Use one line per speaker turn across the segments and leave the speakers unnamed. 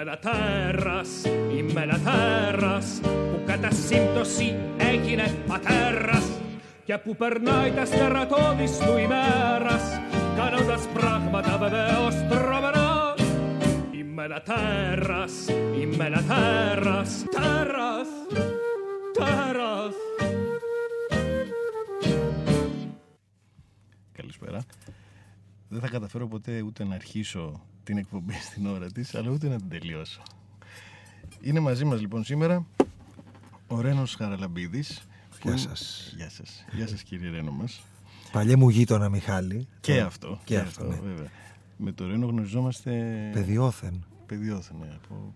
Είμαι ένα τέρας, είμαι ένα τέρας που κατά σύμπτωση έγινε πατέρας και που περνάει τα στερατώδης του ημέρας κάνοντας πράγματα βεβαίως τρομερά. Είμαι ένα τέρας, είμαι ένα τέρας, τέρας, τέρας.
Καλησπέρα. Δεν θα καταφέρω ποτέ ούτε να αρχίσω την εκπομπή στην ώρα της, αλλά ούτε να την τελειώσω. Είναι μαζί μας λοιπόν σήμερα ο Ρένος Χαραλαμπίδης.
Γεια σας.
Γεια σας. Γεια σας κύριε Ρένο μας.
Παλιέ μου γείτονα Μιχάλη.
Και αυτό.
Και αυτό, ναι.
βέβαια. Με το Ρένο γνωριζόμαστε...
Παιδιόθεν.
Παιδιόθεν, ναι. Από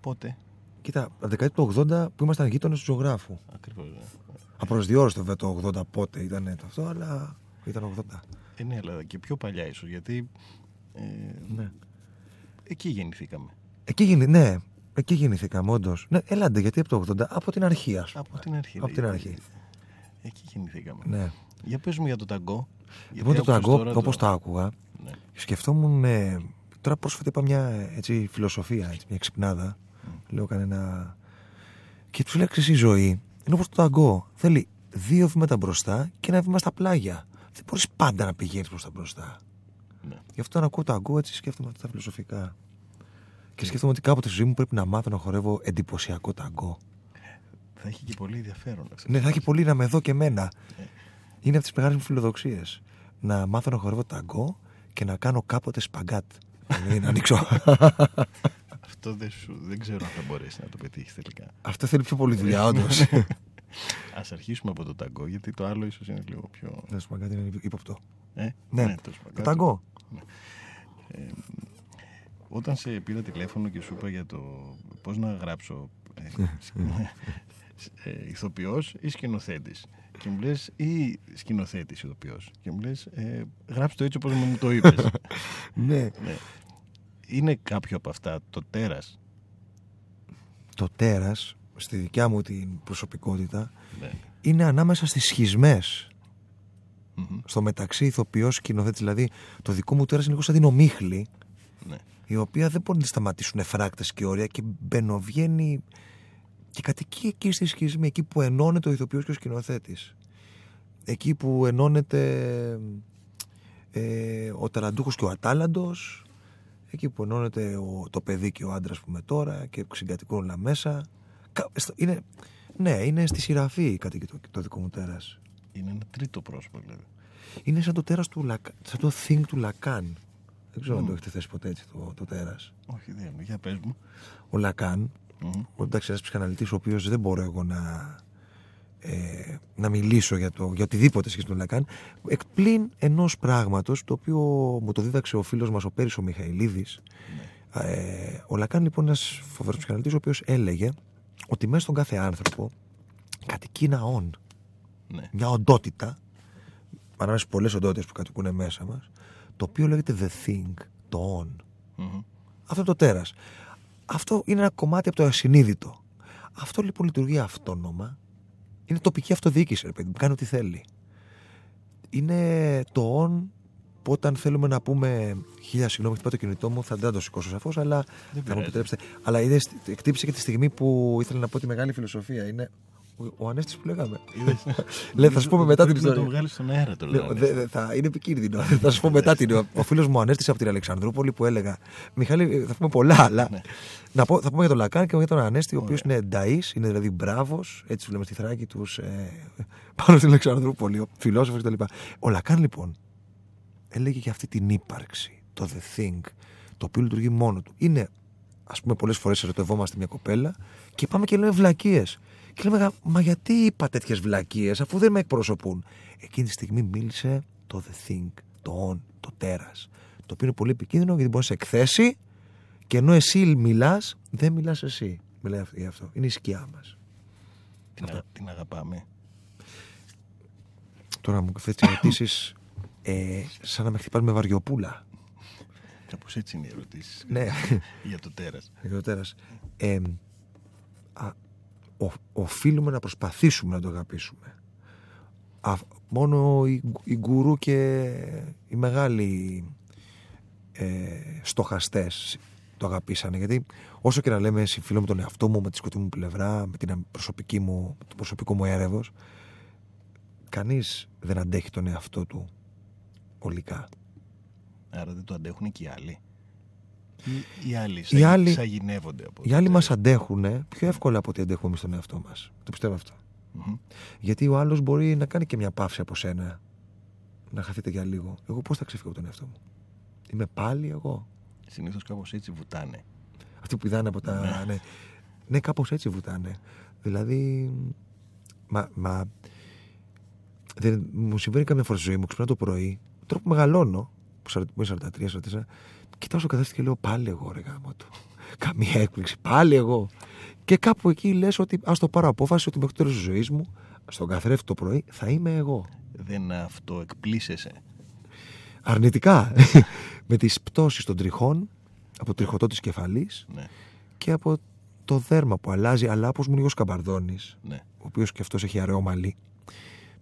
πότε;
Κοίτα, από τα δεκαετία του 80 που ήμασταν γείτονες του ζωγράφου.
Ακριβώς. Ναι.
Απροσδιόριστο βέβαια το 80 πότε ήταν το αυτό, αλλά ήταν 80.
Ε, ναι, αλλά και πιο παλιά ίσως, γιατί ε,
Ναι.
εκεί γεννηθήκαμε.
Εκεί γίνει, ναι, εκεί γεννηθήκαμε όντως. Ναι, έλαντε, γιατί από το 80, από την αρχή, ας
Από την αρχή.
Από
ναι,
την αρχή.
Εκεί γεννηθήκαμε.
Ναι.
Για πες μου για το ταγκό.
Λοιπόν, το
άκουσες
ταγκό,
τώρα
όπως το άκουγα,
Ναι.
σκεφτόμουν. ε, τώρα πρόσφατα είπα μια έτσι, φιλοσοφία, έτσι, μια ξυπνάδα. Λέω κανένα. Και τους λέω «Ξέρεις, η ζωή είναι όπως το ταγκό. Θέλει δύο βήματα μπροστά και ένα βήμα στα πλάγια. Δεν μπορείς πάντα να πηγαίνεις προς τα μπροστά.
Ναι.
Γι' αυτό να ακούω ταγκό, έτσι σκέφτομαι αυτά τα φιλοσοφικά. Και σκέφτομαι ότι κάποτε στη ζωή μου πρέπει να μάθω να χορεύω εντυπωσιακό ταγκό.
Θα έχει και πολύ ενδιαφέρον. να ξέρεις.
Ναι, θα έχει πολύ να με δω και εμένα. Είναι από τις μεγάλες μου φιλοδοξίες. Να μάθω να χορεύω ταγκό και να κάνω κάποτε σπαγκάτ. Δηλαδή να ανοίξω.
Αυτό δεν, σου, δεν ξέρω αν θα μπορέσει να το πετύχεις τελικά.
Αυτό θέλει πιο πολύ δουλειά, όντως.
Α αρχίσουμε από το ταγκό, γιατί το άλλο ίσως είναι λίγο πιο.
Το σπαγκάτ είναι ύποπτο.
Ε,
Ναι,
το
το
σπαγκάτο.
ταγκό.
Όταν σε πήρα τηλέφωνο και σου είπα για το πώς να γράψω ε, ε, ηθοποιός ή σκηνοθέτης και μου λες ή σκηνοθέτης ηθοποιός και μου λες ε, γράψτε το έτσι όπως μου το είπες
Ναι.
ναι. είναι κάποιο από αυτά το τέρας;
Το τέρας, στη δικιά μου την προσωπικότητα,
ναι.
είναι ανάμεσα στις σχισμές.
Μμμ.
Στο μεταξύ ηθοποιός σκηνοθέτης. Δηλαδή, το δικό μου τέρα είναι λίγο σαν την ομίχλη,
ναι.
η οποία δεν μπορεί να τη σταματήσουν φράκτες και όρια και μπαινοβγαίνει και κατοικεί εκεί στη σχισμή, εκεί που ενώνεται ο ηθοποιός και ο σκηνοθέτης. Εκεί που ενώνεται ε, ο ταραντούχος και ο ατάλαντος εκεί που ενώνεται ο, το παιδί και ο άντρας που είμαι τώρα και συγκατοικούν όλα μέσα. Κα- στο- Είναι, ναι, είναι στη σειραφή κατοικεί το, το δικό μου τέρας.
Είναι ένα τρίτο πρόσωπο δηλαδή
Είναι σαν το τέρας του Λακα... σαν το thing του Λακάν. Δεν ξέρω αν
Μμ.
το έχετε θέσει ποτέ έτσι το, το τέρας.
όχι δεν είναι. για πες μου
Ο Λακάν,
Μμμ.
ο εντάξει ένας ψυχαναλυτής ο οποίος δεν μπορώ εγώ να, ε, να μιλήσω για, το, για οτιδήποτε σχέση με τον Λακάν εκ πλην ενός πράγματος το οποίο μου το δίδαξε ο φίλος μας ο Πέρης ο Μιχαηλίδης ε, ο Λακάν λοιπόν είναι ένας φοβερός ψυχαναλυτής ο οποίος έλεγε ότι μέσα στον κάθε άνθρωπο κατοικεί ένα όν
ναι.
μια οντότητα, ανάμεσα σε πολλές οντότητες που κατοικούν μέσα μας, το οποίο λέγεται the thing, το on.
Μμμ.
Αυτό είναι το τέρας. Αυτό είναι ένα κομμάτι από το ασυνείδητο. Αυτό λοιπόν λειτουργεί αυτόνομα. Είναι τοπική αυτοδιοίκηση, ρε παιδί μου, κάνει ό,τι θέλει. Είναι το on που όταν θέλουμε να πούμε χίλια συγγνώμη, χτυπά το κινητό μου, θα δεν θα το σηκώσω σαφώς, αλλά θα μου
πειράζει.
επιτρέψετε. Αλλά είδες, χτύπησε και τη στιγμή που ήθελα να πω τη μεγάλη φιλοσοφία. Είναι ο, ο Ανέστης που λέγαμε. Λέει, θα σου πούμε μετά την
Πρέπει να
ιστορία.
το βγάλεις στον αέρα το
Λέω,
λέω.
δε- δε- θα είναι επικίνδυνο. θα σου πω μετά την. Ο φίλος μου ανέστησε από την Αλεξανδρούπολη που έλεγα. Μιχάλη, θα πούμε πολλά, αλλά.
Ναι.
να πω, θα πούμε για τον Λακάν και για τον Ανέστη, ο οποίος είναι νταή, είναι δηλαδή μπράβος, έτσι βλέπουμε στη θράκη τους ε, πάνω στην Αλεξανδρούπολη, ο φιλόσοφος κτλ. Ο Λακάν λοιπόν έλεγε για αυτή την ύπαρξη, το the thing, το οποίο λειτουργεί μόνο του. Είναι, ας πούμε, πολλές φορές ερωτευόμαστε μια κοπέλα και πάμε και λέμε βλακίες. Και λέμε, μα γιατί είπα τέτοιες βλακίες, αφού δεν με εκπροσωπούν. Εκείνη τη στιγμή μίλησε το the thing, το on, το τέρας. Το οποίο είναι πολύ επικίνδυνο γιατί μπορείς να σε εκθέσει και ενώ εσύ μιλάς, δεν μιλάς εσύ. Μιλάει αυτό- για αυτό. Είναι η σκιά μας.
Την, αγα- την αγαπάμε.
Τώρα μου θέτεις ερωτήσεις ε, σαν να με χτυπάς με βαριοπούλα.
Κάπως έτσι είναι οι ερωτήσεις.
Ναι.
Για το τέρας.
Για το τέρας. Ε, α, ο, οφείλουμε να προσπαθήσουμε να το αγαπήσουμε. Α, μόνο οι, οι γκουρού και οι μεγάλοι ε, στοχαστές το αγαπήσανε. Γιατί όσο και να λέμε συμφιλώ με τον εαυτό μου, με τη σκοτή μου πλευρά, με την προσωπική μου, το προσωπικό μου έρευο, κανείς δεν αντέχει τον εαυτό του ολικά.
Άρα δεν το αντέχουν και οι άλλοι. Ή οι άλλοι,
Οι άλλοι-
σαγηνεύονται από
Οι άλλοι
το
μας
τέλος.
αντέχουν πιο εύκολα από ό,τι αντέχουμε εμεί τον εαυτό μας. Το πιστεύω αυτό.
Μμμ.
Γιατί ο άλλος μπορεί να κάνει και μια παύση από σένα. Να χαθείτε για λίγο. Εγώ πώς θα ξεφύγω από τον εαυτό μου; Είμαι πάλι εγώ.
Συνήθως κάπως έτσι βουτάνε.
Αυτοί που είδανε από τα. Ναι, ναι κάπως έτσι βουτάνε. Δηλαδή. Μα, μα δεν, μου συμβαίνει καμιά φορά στη ζωή μου. Ξυπνάω το πρωί, τώρα που μεγαλώνω, που 40 που είμαι 43, 44, κοιτάω στο καθρέφτη και λέω πάλι εγώ, ρε γάμο του. Καμία έκπληξη, πάλι εγώ. Και κάπου εκεί λες ότι ας το πάρω απόφαση ότι μέχρι το τέλος της ζωής μου, στον καθρέφτη το πρωί, θα είμαι εγώ.
Δεν αυτό εκπλήσεσαι.
Αρνητικά. με τις πτώσεις των τριχών από το τριχωτό της κεφαλής
Ναι,
και από το δέρμα που αλλάζει, αλλά όπως μου λέει ο Σκαμπαρδόνης,
ναι.
ο οποίος και αυτός έχει αραιό μαλλί,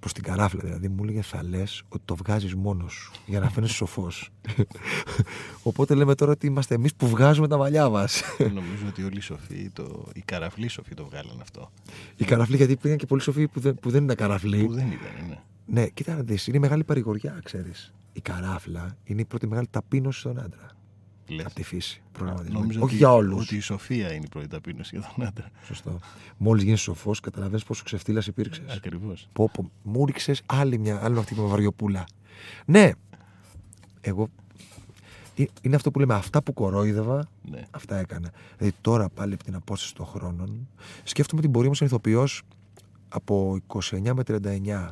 προ την καράφλα δηλαδή, μου έλεγε θα λες ότι το βγάζεις μόνος σου για να φαίνεσαι σοφός. Οπότε λέμε τώρα ότι είμαστε εμείς που βγάζουμε τα μαλλιά μας.
Νομίζω ότι όλοι οι σοφοί, το... οι καραφλοί σοφοί το βγάλαν αυτό.
Οι καραφλοί, γιατί πήγαν και πολλοί σοφοί που δεν, που δεν ήταν καραφλοί.
Που δεν ήταν, ναι.
Ναι, κοίτα να δεις, είναι μεγάλη παρηγοριά, ξέρεις. Η καράφλα είναι η πρώτη μεγάλη ταπείνωση στον άντρα.
Λες.
Από τη φύση. προγραμματισμένη.
Νομίζω
Όχι
ότι,
για όλους.
Ότι η σοφία είναι η πρώτη ταπείνωση για τον άντρα.
Σωστό. Μόλις γίνεις σοφός, καταλαβαίνεις πόσο ξεφτύλας υπήρξες.
Ακριβώς.
Πω, πω, μου ρίξες άλλη μια, άλλο αυτή με βαριοπούλα. Ναι, εγώ. ε- Είναι αυτό που λέμε, αυτά που κορόιδευα,
Ναι.
αυτά έκανα. Δηλαδή τώρα πάλι από την απόσταση των χρόνων, σκέφτομαι την πορεία μου σαν ηθοποιό από 29 με 39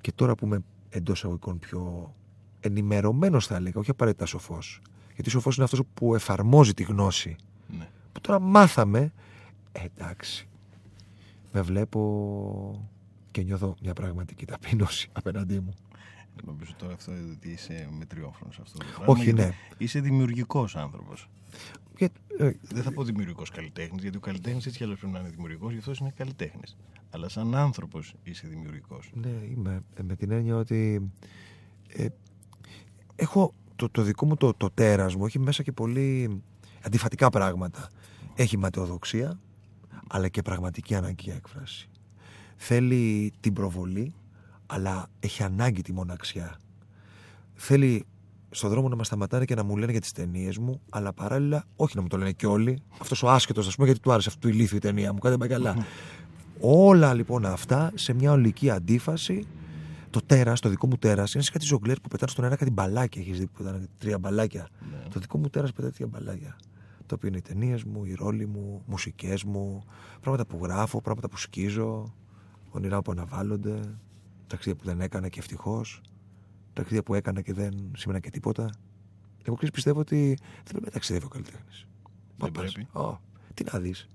και τώρα που είμαι εντός αγωγικών πιο ενημερωμένος, θα έλεγα, όχι απαραίτητα σοφός. Γιατί σοφό είναι αυτός που εφαρμόζει τη γνώση.
ναι.
Που τώρα μάθαμε, ε, εντάξει. Με βλέπω και νιώθω μια πραγματική ταπείνωση απέναντί μου.
Νομίζω τώρα αυτό ότι είσαι μετριόφρονος αυτό. το πράγμα,
Όχι,
γιατί
ναι.
Είσαι δημιουργικός άνθρωπος.
Και, ε,
Δεν θα πω δημιουργικός καλλιτέχνης, γιατί ο καλλιτέχνης έτσι κι αλλιώς πρέπει να είναι δημιουργικός, γι' αυτό είναι καλλιτέχνης. Αλλά σαν άνθρωπος είσαι δημιουργικός.
ναι, είμαι ε, με την έννοια ότι ε, έχω το, το δικό μου το, το τέρας μου έχει μέσα και πολύ αντιφατικά πράγματα. Έχει ματαιοδοξία, αλλά και πραγματική ανάγκη για έκφραση. Θέλει την προβολή, αλλά έχει ανάγκη τη μοναξιά. Θέλει στον δρόμο να μας σταματάνε και να μου λένε για τις ταινίες μου, αλλά παράλληλα όχι να μου το λένε και όλοι. Αυτός ο άσχετος, ας πούμε, γιατί του άρεσε αυτού του ηλίθιου η ταινία μου, κάτι δεν πάει καλά. Όλα λοιπόν αυτά σε μια ολική αντίφαση. Το τέρας, το δικό μου τέρας, είναι σαν κάτι ζογκλέρ που πετάνε στον αέρα κάτι μπαλάκια. Έχεις δει που πετάνε τρία μπαλάκια.
Ναι.
Το δικό μου τέρας πετάει τρία μπαλάκια. Το οποίο είναι οι ταινίες μου, οι ρόλοι μου, μουσικές μου, πράγματα που γράφω, πράγματα που σκίζω, όνειρά που αναβάλλονται, ταξίδια που δεν έκανα και ευτυχώς, ταξίδια που έκανα και δεν σήμαινα και τίποτα. Εγώ ξέρεις, πιστεύω ότι δεν πρέπει να ταξιδεύει ο καλλιτέχνης.
Δεν πρέπει.
Τι να δεις.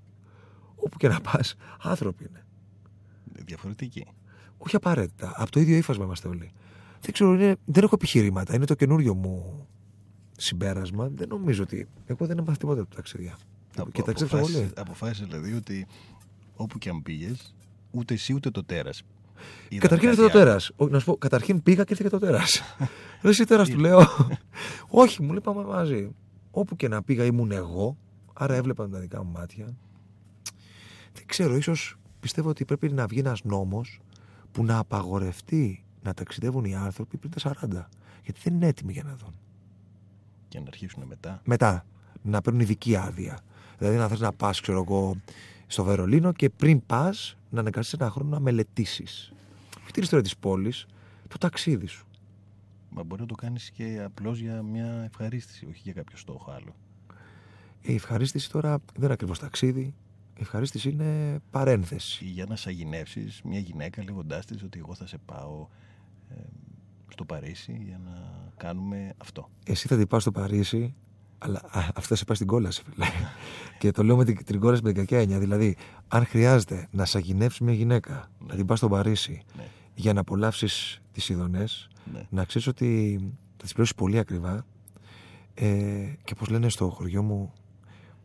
Όπου και να πας, άνθρωποι είναι.
Διαφορετική.
Όχι απαραίτητα. Από το ίδιο ύφασμα είμαστε όλοι. Δεν ξέρω, είναι, δεν έχω επιχειρήματα. Είναι το καινούριο μου συμπέρασμα. Δεν νομίζω ότι. Εγώ δεν έμαθα τίποτα από τα ταξίδια. και ταξίδεψα
αποφάσισε,
πολύ.
αποφάσισε δηλαδή ότι όπου και αν πήγες, ούτε εσύ ούτε το τέρας.
Καταρχήν ήρθε το τέρας. Να σου πω, καταρχήν πήγα και ήρθε και το τέρας. Δεν εσύ τέρας του λέω. Όχι, μου λέει πάμε μαζί. Όπου και να πήγα ήμουν εγώ. Άρα έβλεπα με τα δικά μου μάτια. Δεν ξέρω, ίσως πιστεύω ότι πρέπει να βγει ένας νόμος που να απαγορευτεί να ταξιδεύουν οι άνθρωποι πριν τα 40. Γιατί δεν είναι έτοιμοι για να δουν.
Και να αρχίσουν μετά.
Μετά να παίρνουν ειδική άδεια. Δηλαδή να θες να πας, ξέρω εγώ, στο Βερολίνο και πριν πας να αναγκαστείς ένα χρόνο να μελετήσεις. Όχι την ιστορία τη πόλη, το ταξίδι σου.
Μα μπορεί να το κάνεις και απλώς για μια ευχαρίστηση, όχι για κάποιο στόχο άλλο.
Η ευχαρίστηση τώρα δεν είναι ακριβώς ταξίδι. Η ευχαρίστηση είναι παρένθεση.
Ή για να σαγηνεύσει μια γυναίκα λέγοντά της ότι εγώ θα σε πάω ε, στο Παρίσι για να κάνουμε αυτό.
Εσύ θα την πας στο Παρίσι, αλλά α, αυτό σε πάει στην κόλαση, φίλε. και το λέω με την, την κόλαση με την κακιά έννοια. Δηλαδή, αν χρειάζεται να σαγηνεύσει μια γυναίκα, να την πας στο Παρίσι
Ναι.
για να απολαύσεις τις ειδονές,
Ναι.
να ξέρεις ότι θα τις πληρώσεις πολύ ακριβά. Ε, και όπω λένε στο χωριό μου,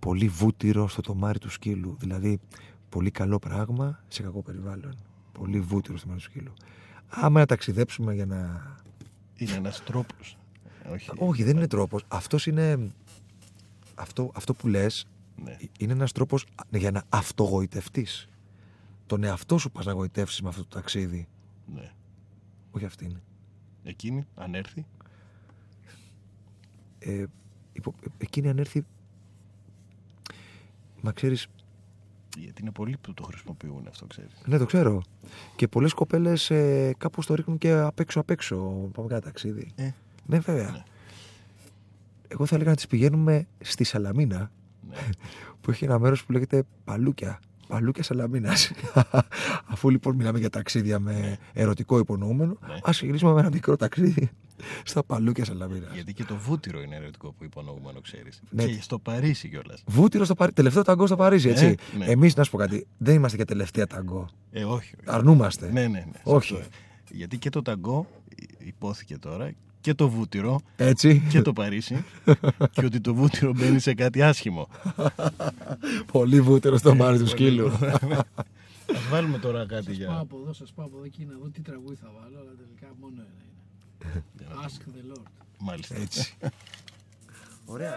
πολύ βούτυρο στο τομάρι του σκύλου. Δηλαδή, πολύ καλό πράγμα σε κακό περιβάλλον. Πολύ βούτυρο στο τομάρι του σκύλου. Άμα να ταξιδέψουμε για να
Είναι ένας τρόπος. Όχι.
όχι, δεν είναι τρόπος. Αυτός είναι. αυτό, αυτό που λες
Ναι.
είναι ένας τρόπος για να αυτογοητευτείς. Τον εαυτό σου πας να γοητεύσεις με αυτό το ταξίδι.
ναι.
Όχι αυτήν.
Εκείνη, αν έρθει.
Ε, υπο- εκείνη αν έρθει. Μα ξέρεις,
Γιατί είναι πολλοί που το χρησιμοποιούν αυτό, ξέρεις.
ναι, το ξέρω. Και πολλές κοπέλες ε, κάπως το ρίχνουν και απ' έξω απ' έξω. Πάμε κάνα ταξίδι.
Ε,
Ναι, βέβαια.
Ναι.
Εγώ θα έλεγα να τις πηγαίνουμε στη Σαλαμίνα,
ναι.
που έχει ένα μέρος που λέγεται Παλούκια. Παλούκιας Σαλαμίνα. Αφού λοιπόν μιλάμε για ταξίδια με ερωτικό υπονοούμενο,
Ναι.
ας γυρίσουμε με ένα μικρό ταξίδι στα Παλούκιας Σαλαμίνα.
Γιατί και το βούτυρο είναι ερωτικό που υπονοούμενο, ξέρεις.
Ναι.
Και στο Παρίσι κιόλας.
Βούτυρο στο Παρίσι. Τελευταίο ταγκό στο Παρίσι, έτσι.
Ναι, ναι.
Εμείς, να σου πω κάτι, δεν είμαστε για τελευταία ταγκό.
Ε, όχι. όχι.
Αρνούμαστε.
Ναι, ναι, ναι.
Όχι.
σωστό. Γιατί και το ταγκό υπόθηκε τώρα και το βούτυρο
Έτσι.
και το Παρίσι και ότι το βούτυρο μπαίνει σε κάτι άσχημο.
Πολύ βούτυρο στο μάρι του σκύλου.
Ας βάλουμε τώρα κάτι
Σας πάω
για...
από εδώ, σας πάω από εδώ και να δω τι τραγούδι θα βάλω, αλλά τελικά μόνο ένα είναι. Ask the Lord.
Μάλιστα.
Έτσι. Ωραία.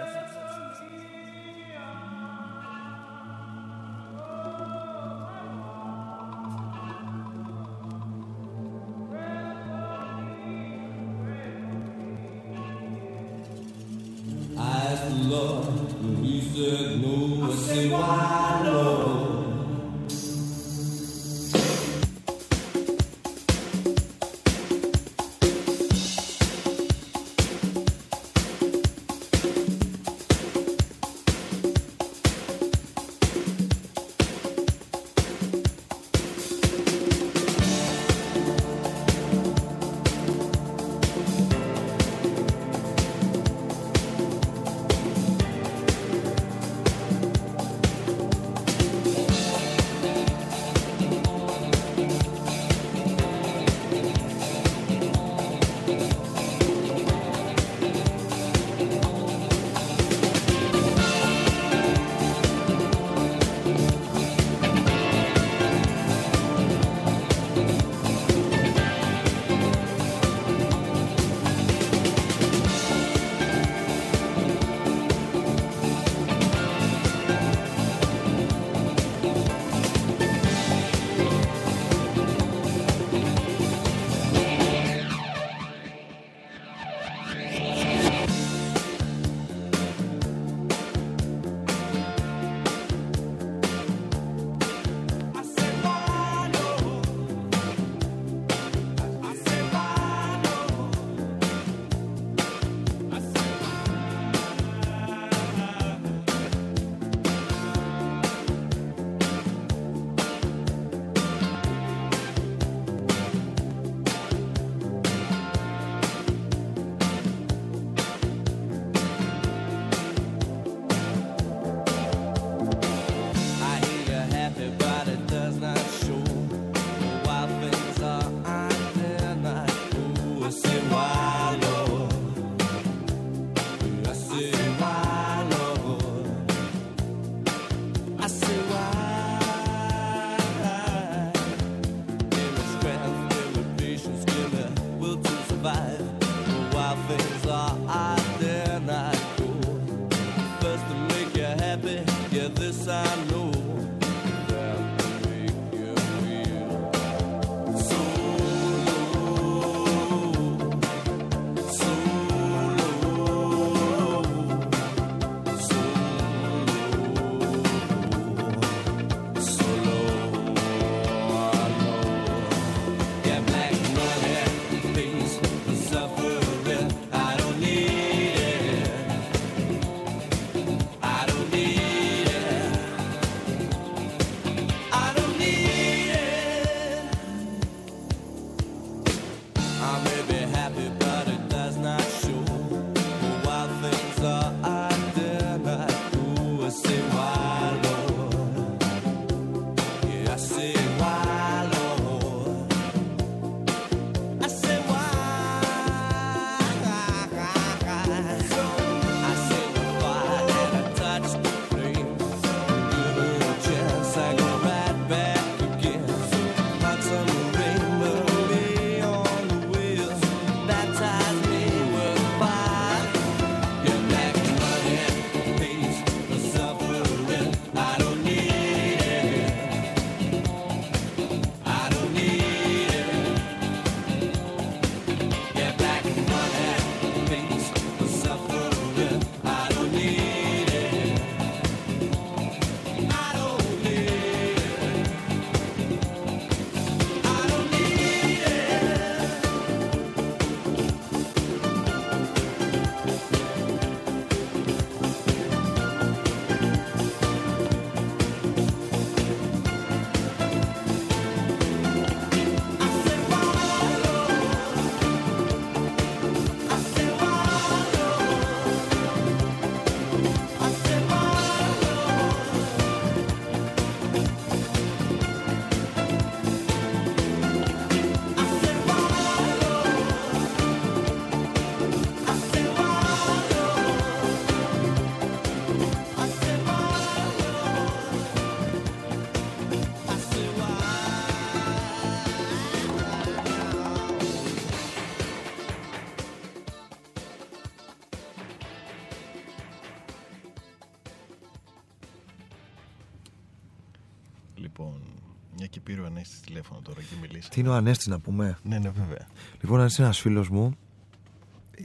Τι είναι ο Ανέστη να πούμε.
Ναι, ναι, βέβαια.
Λοιπόν, ένα ένας φίλος μου,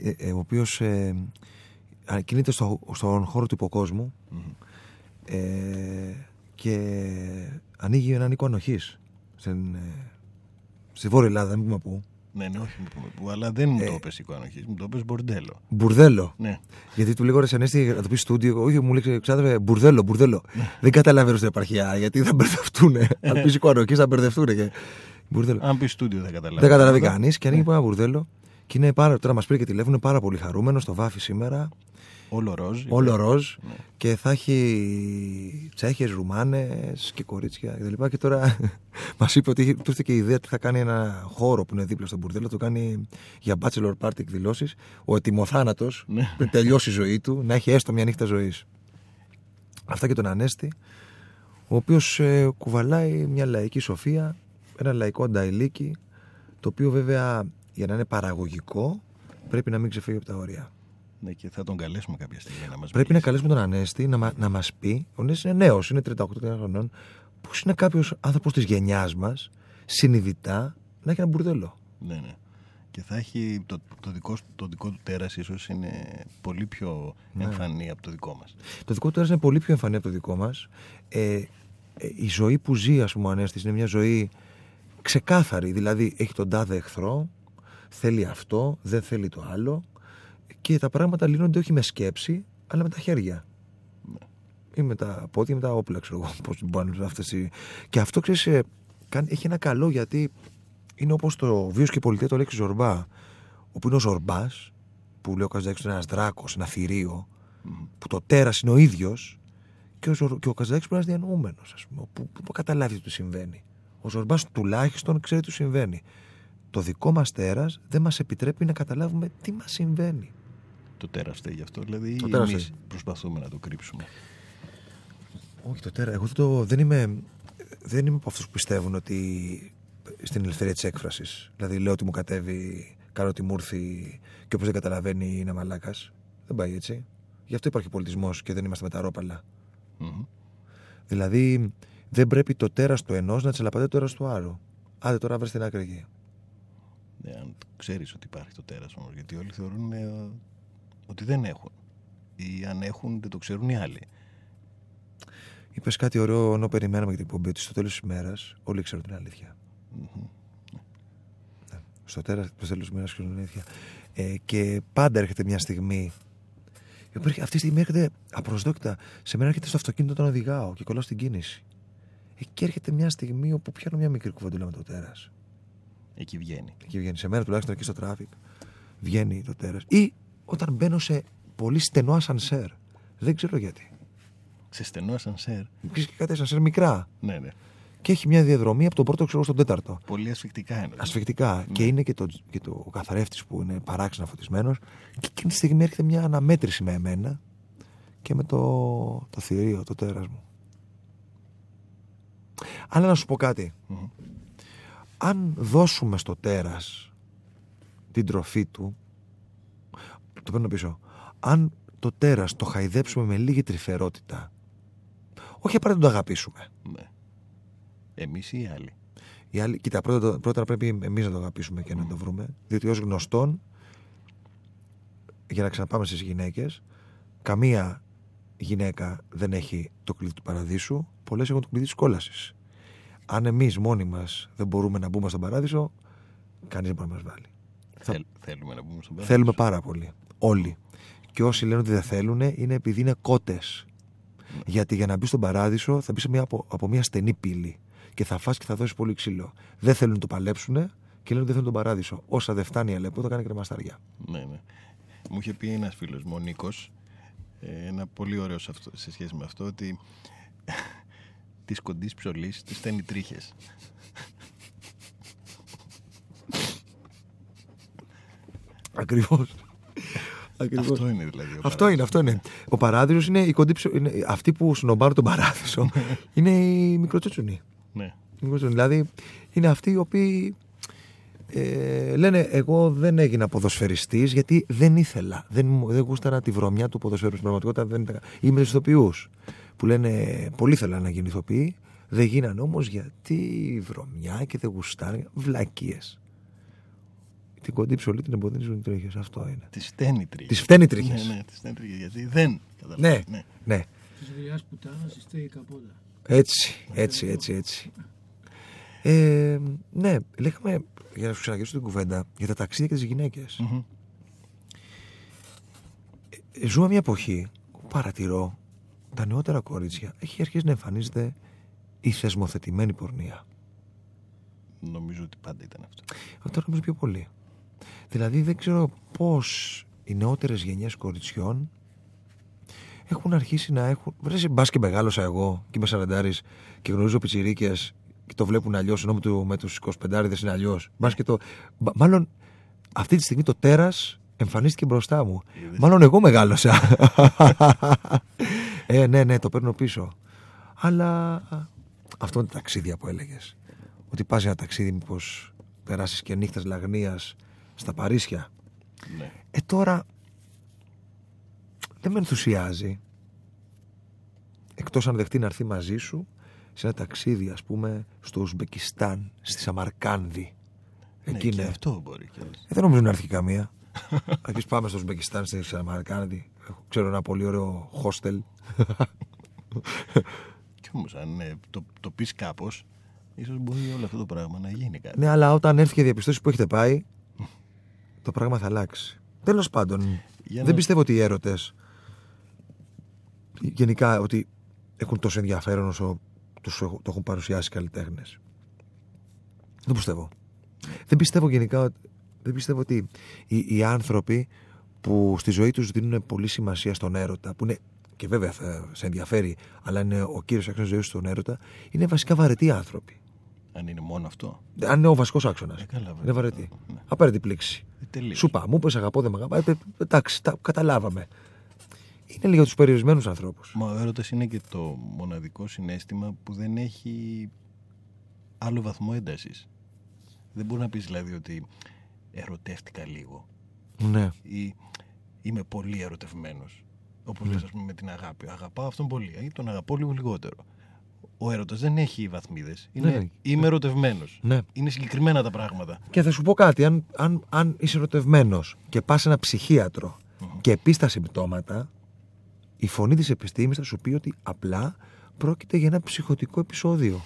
ε, ε, ο οποίος ε, α, κινείται στο, στον χώρο του υποκόσμου ε, και ανοίγει έναν οίκο ανοχή στην, ε, στη Βόρεια Ελλάδα, δεν πούμε πού.
Ναι, ναι, όχι, μην πούμε πού, αλλά δεν μου
Ε.
το είπες οικονοχής, μου το είπες μπορντέλο.
Μπουρδέλο.
Ναι.
Γιατί του λέγω ρε Ανέστη να το πεις στούντιο. Όχι, μου λέει ξάδερφε, μπουρδέλο, μπουρδέλο. δεν καταλαβαίνω στην επαρχία γιατί θα μπερδευτούν. Αν πεις οίκο ανοχή θα μπερδευτούν. Και... Μπουρδέλο.
Αν πει στούντιο δεν καταλάβει.
Δεν καταλαβεί κανείς και ανοίγει ένα μπουρδέλο. Και είναι πάρα, τώρα μας πήρε και τηλέφωνο, είναι πάρα πολύ χαρούμενο. Το βάφει σήμερα.
Όλο ροζ.
Όλο ροζ.
Ναι.
Και θα έχει Τσέχες, Ρουμάνες και κορίτσια κτλ. Και τώρα μας είπε ότι του ήρθε και η ιδέα ότι θα κάνει ένα χώρο που είναι δίπλα στο μπουρδέλο. Το κάνει για bachelor party εκδηλώσεις. Ο ετοιμοθάνατος
Ναι.
πριν τελειώσει η ζωή του να έχει έστω μια νύχτα ζωής. Αυτά και τον Ανέστη, ο οποίος κουβαλάει μια λαϊκή σοφία, ένα λαϊκό νταϊλίκι, το οποίο βέβαια για να είναι παραγωγικό πρέπει να μην ξεφύγει από τα όρια.
Ναι, και θα τον καλέσουμε κάποια στιγμή να μας
Πρέπει να
μιλήσει.
καλέσουμε τον Ανέστη να, μα- να μας πει. Ο Ανέστη είναι νέος, είναι 38 χρονών. Πώς είναι κάποιος άνθρωπος της γενιάς μας, συνειδητά, να έχει ένα μπουρδέλο.
Ναι, ναι. Και θα έχει το, το, δικό, το δικό του τέρας ίσως είναι πολύ πιο
Ναι.
εμφανή από το δικό μας.
Το δικό του τέρας είναι πολύ πιο εμφανή από το δικό μας. Ε, ε, η ζωή που ζει, ας πούμε, ο Ανέστης είναι μια ζωή ξεκάθαρη. Δηλαδή, έχει τον τάδε εχθρό, θέλει αυτό, δεν θέλει το άλλο. Και τα πράγματα λύνονται όχι με σκέψη, αλλά με τα χέρια. Ή με τα πόδια, με τα όπλα, ξέρω εγώ. Πώς μπορεί να αυτές οι... Και αυτό ξέρεις, έχει ένα καλό γιατί είναι όπως το βίος και η πολιτεία το λέξει Ζορμπά. Όπου είναι ο Ζορμπάς, που λέει ο Καζάκης είναι ένας δράκος, ένα θηρίο, που το τέρας είναι ο ίδιος, και ο, Ζορ- και ο Καζάκης πρέπει να είναι διανοούμενος, ας πούμε, που, που, που καταλάβεις τι του συμβαίνει. Ο Ζορμπά τουλάχιστον ξέρει τι του συμβαίνει. Το δικό μας τέρας δεν μας επιτρέπει να καταλάβουμε τι μας συμβαίνει.
Το τέρας φταίει γι' αυτό, δηλαδή
Το τέρας
εμείς
φταίει.
προσπαθούμε να το κρύψουμε.
Όχι το τέρα. Εγώ δεν, το, δεν είμαι, δεν είμαι από αυτούς που πιστεύουν ότι στην ελευθερία της έκφρασης. Δηλαδή λέω ότι μου κατέβει, κάνω ότι μου έρθει και όποιο δεν καταλαβαίνει είναι μαλάκας. Δεν πάει έτσι. Γι' αυτό υπάρχει πολιτισμός και δεν είμαστε με τα ρόπαλα.
Μμμ.
Δηλαδή δεν πρέπει το τέρας του ενός να τσαλαπατάει το τέρας του άλλου. Άντε τώρα βρει την άκρη εκεί.
Ναι, αν ξέρεις ότι υπάρχει το τέρας όμως, γιατί όλοι θεωρούν ε, ότι δεν έχουν. Ή αν έχουν δεν το ξέρουν οι άλλοι.
Είπες κάτι ωραίο ενώ περιμέναμε για την εκπομπή ότι στο τέλος της ημέρας όλοι ξέρουν την αλήθεια.
Μμμ.
Ναι. Στο τέλος της ημέρας ξέρουν την αλήθεια. Ε, και πάντα έρχεται μια στιγμή. η οποία έρχεται- Αυτή τη στιγμή έρχεται απροσδόκητα. Σε μένα έρχεται στο αυτοκίνητο όταν οδηγάω και κολλάω στην κίνηση. Ε, και έρχεται μια στιγμή όπου πιάνω μια μικρή κουβεντούλα με το τέρας.
Εκεί βγαίνει.
Εκεί βγαίνει. Σε μένα τουλάχιστον εκεί στο traffic βγαίνει το τέρας. Ή όταν μπαίνω σε πολύ στενό ασανσέρ. Δεν ξέρω γιατί.
Σε στενό ασανσέρ.
Ξέρεις και κάτι ασανσέρ μικρά;
Ναι, ναι.
Και έχει μια διαδρομή από τον πρώτο ξέρω στον τέταρτο.
Πολύ ασφικτικά εννοείς.
Ασφικτικά. Και είναι και το, και το καθαρεύτη που είναι παράξενα φωτισμένος. Και εκείνη τη στιγμή έρχεται μια αναμέτρηση με εμένα και με το, το θηρίο, το τέρας μου. Αλλά να σου πω κάτι.
Μμμ.
Αν δώσουμε στο τέρας την τροφή του, το παίρνω πίσω, αν το τέρας το χαϊδέψουμε με λίγη τρυφερότητα, όχι απαραίτητα να το αγαπήσουμε.
Ναι. Εμείς ή οι άλλοι;
Οι άλλοι, κοίτα, πρώτα, πρώτα πρέπει εμείς να το αγαπήσουμε και να το βρούμε. Διότι ως γνωστόν, για να ξαναπάμε στις γυναίκες, καμία γυναίκα δεν έχει το κλειδί του παραδείσου. Πολλές έχουν το κλειδί της κόλασης. Αν εμείς μόνοι μας δεν μπορούμε να μπούμε στον παράδεισο, κανείς δεν μπορεί να μας βάλει.
Θέλ- θέλουμε να μπούμε στον παράδεισο.
Θέλουμε πάρα πολύ. Όλοι. Και όσοι λένε ότι δεν θέλουν είναι επειδή είναι κότες. Γιατί για να μπει στον παράδεισο θα μπει σε μια, από, από μια στενή πύλη. Και θα φας και θα δώσεις πολύ ξύλο. Δεν θέλουν να το παλέψουν και λένε ότι δεν θέλουν τον παράδεισο. Όσα δεν φτάνει η Αλέπο, το κάνει κρεμασταριά.
Ναι, ναι. Μου είχε πει ένας φίλος μου, ο Νίκος, ε, ένα πολύ ωραίο σε, αυτό, σε σχέση με αυτό, ότι της κοντής ψωλής της στέλνει τρίχες.
Ακριβώς. Ακριβώς.
Αυτό είναι δηλαδή. ο
Αυτό είναι, αυτό είναι. Ο παράδεισος είναι, η κοντή ψω- είναι αυτοί που σνομπάρουν τον παράδεισο. είναι οι μικροτσούτσουνοι.
Ναι.
Οι μικροτσούτσουνοι. Δηλαδή είναι αυτοί οι οποίοι ε, λένε εγώ δεν έγινα ποδοσφαιριστής γιατί δεν ήθελα. Δεν, μου- δεν γούσταρα τη βρωμιά του ποδοσφαίρου. Στην πραγματικότητα δεν ήταν. Ή με του ηθοποιούς που λένε πολύ ήθελα να γίνουν ηθοποιοί. Δεν γίνανε όμως γιατί βρωμιά και δεν γουστάρει. Βλακίες. Την κοντή ψωλή την εμποδίζουν οι τρίχες. Αυτό είναι.
Τη φταίνει τρίχες.
Τις φταίνει τρίχες.
Ναι, ναι, τη φταίνει τρίχες. Γιατί δεν.
Ναι,
καταλαβαίνεις,
ναι.
Της γριά πουτάνας η στέγη καπότα.
Έτσι, έτσι, έτσι, έτσι. Ε, ναι, λέγαμε, για να σου ξαναγυρίσω την κουβέντα, για τα ταξίδια και τις γυναίκες.
Μμμ.
Ε, Ζούμε μια εποχή που παρατηρώ τα νεότερα κορίτσια έχει αρχίσει να εμφανίζεται η θεσμοθετημένη πορνεία.
Νομίζω ότι πάντα ήταν αυτό.
Εγώ τώρα νομίζω πιο πολύ. Δηλαδή δεν ξέρω πώς οι νεότερες γενιές κοριτσιών έχουν αρχίσει να έχουν... Βρες, μπας και μεγάλωσα εγώ και είμαι σαραντάρης και γνωρίζω πιτσιρίκες και το βλέπουν αλλιώς ενώ με, του, με τους 25 είναι αλλιώς. Μπας και το... Μπα- Μάλλον αυτή τη στιγμή το τέρας εμφανίστηκε μπροστά μου.
Είδες.
Μάλλον εγώ μεγάλωσα. ε, ναι, ναι, το παίρνω πίσω. Αλλά αυτό είναι τα ταξίδια που έλεγες. Ότι πας για ένα ταξίδι μήπως περάσεις και νύχτες λαγνίας στα Παρίσια.
Ναι.
Ε, τώρα δεν με ενθουσιάζει. Εκτός αν δεχτεί να έρθει μαζί σου σε ένα ταξίδι, ας πούμε, στο Ουσμπεκιστάν, στη Σαμαρκάνδη. Εκεί
ναι,
είναι.
και αυτό μπορεί κιόλας.
Ε, δεν νομίζω να έρθει καμία. Αρχίσει πάμε στο Ουσμπεκιστάν, στη Σαμαρκάνδη. Έχω- Ξέρω ένα πολύ ωραίο hostel.
Κι όμως, αν ε, το, το πεις κάπως, ίσως μπορεί όλο αυτό το πράγμα να γίνει κάτι.
ναι, αλλά όταν έρθει και διαπιστώσεις που έχετε πάει, το πράγμα θα αλλάξει. Τέλος πάντων,
Για
δεν
να-
πιστεύω ότι οι έρωτες γενικά ότι έχουν τόσο ενδιαφέρον όσο τους έχω- το έχουν παρουσιάσει οι καλλιτέχνες. Δεν πιστεύω. Δεν πιστεύω γενικά ότι- δεν πιστεύω ότι οι, οι άνθρωποι που στη ζωή τους δίνουν πολύ σημασία στον έρωτα, που είναι και βέβαια θα σε ενδιαφέρει, αλλά είναι ο κύριος άξονας ζωής στον έρωτα, είναι βασικά βαρετοί άνθρωποι.
Αν είναι μόνο αυτό.
Αν είναι ο βασικός άξονας.
Ε, καλά, βέβαια.
είναι βαρετή.
Ναι.
Απέραντη πλήξη.
Ε, τελείως.
Σου είπα, μου είπε αγαπώ, δεν με αγαπάει. ε, Εντάξει, τα καταλάβαμε. Είναι λίγο τους περιορισμένους ανθρώπους.
Μα ο έρωτας είναι και το μοναδικό συνέστημα που δεν έχει άλλο βαθμό έντασης. Δεν μπορεί να πεις δηλαδή ότι ερωτεύτηκα λίγο
Ναι.
ή είμαι πολύ ερωτευμένος. Όπως λες ας πούμε με την αγάπη. Αγαπάω αυτόν πολύ ή τον αγαπώ λίγο λιγότερο. Ο έρωτας δεν έχει βαθμίδες. Είναι
Ναι, ναι.
είμαι ερωτευμένος.
ναι.
Είναι συγκεκριμένα τα πράγματα.
Και θα σου πω κάτι, αν, αν, αν είσαι ερωτευμένος και πας σε ένα ψυχίατρο και πεις τα συμπτώματα, η φωνή της επιστήμης θα σου πει ότι απλά πρόκειται για ένα ψυχοτικό επεισόδιο.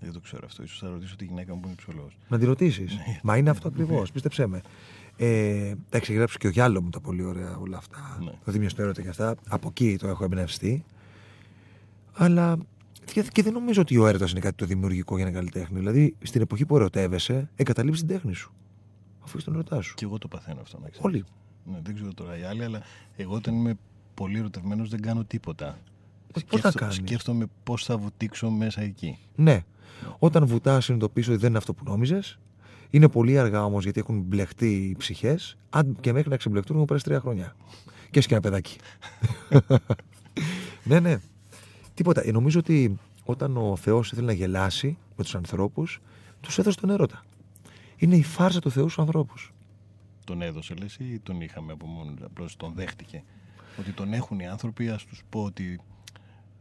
Δεν το ξέρω αυτό. Ίσως θα ρωτήσω τη γυναίκα μου που είναι ψολός.
Να τη ρωτήσεις.
Ναι.
Μα είναι αυτό ακριβώς, πίστεψέ με. Ε, τα έχεις γράψει και ο Γιάλο μου τα πολύ ωραία όλα αυτά.
Ναι.
Το Δήμιο στο έρωτα και αυτά. Από εκεί το έχω εμπνευστεί. Αλλά και, και δεν νομίζω ότι ο έρωτα είναι κάτι το δημιουργικό για ένα καλλιτέχνη. Δηλαδή, στην εποχή που ερωτεύεσαι, εγκαταλείπεις την τέχνη σου. Αφού είσαι τον ερωτά σου.
Και εγώ το παθαίνω αυτό, να ξέρεις.
Όλοι.
Ναι, δεν ξέρω τώρα οι άλλοι, αλλά εγώ όταν είμαι πολύ ερωτευμένος δεν κάνω τίποτα.
Ε, πώς θα
Σκέφτο-
κάνεις;
Σκέφτομαι πώς θα βουτήξω μέσα εκεί.
Ναι. Όταν βουτάς, συνειδητοποιήσω ότι δεν είναι αυτό που νόμιζες. Είναι πολύ αργά όμως γιατί έχουν μπλεχτεί οι ψυχές. Αν και μέχρι να ξεμπλεχτούν, έχουν περάσει τρία χρόνια. Και έχει και ένα παιδάκι. ναι, ναι. Τίποτα. Ε, νομίζω ότι όταν ο Θεός ήθελε να γελάσει με τους ανθρώπους, τους έδωσε τον έρωτα. Είναι η φάρσα του Θεού στους ανθρώπους.
Τον έδωσε, λες, ή τον είχαμε από μόνος του, απλώς τον δέχτηκε; Ότι τον έχουν οι άνθρωποι, ας τους πω ότι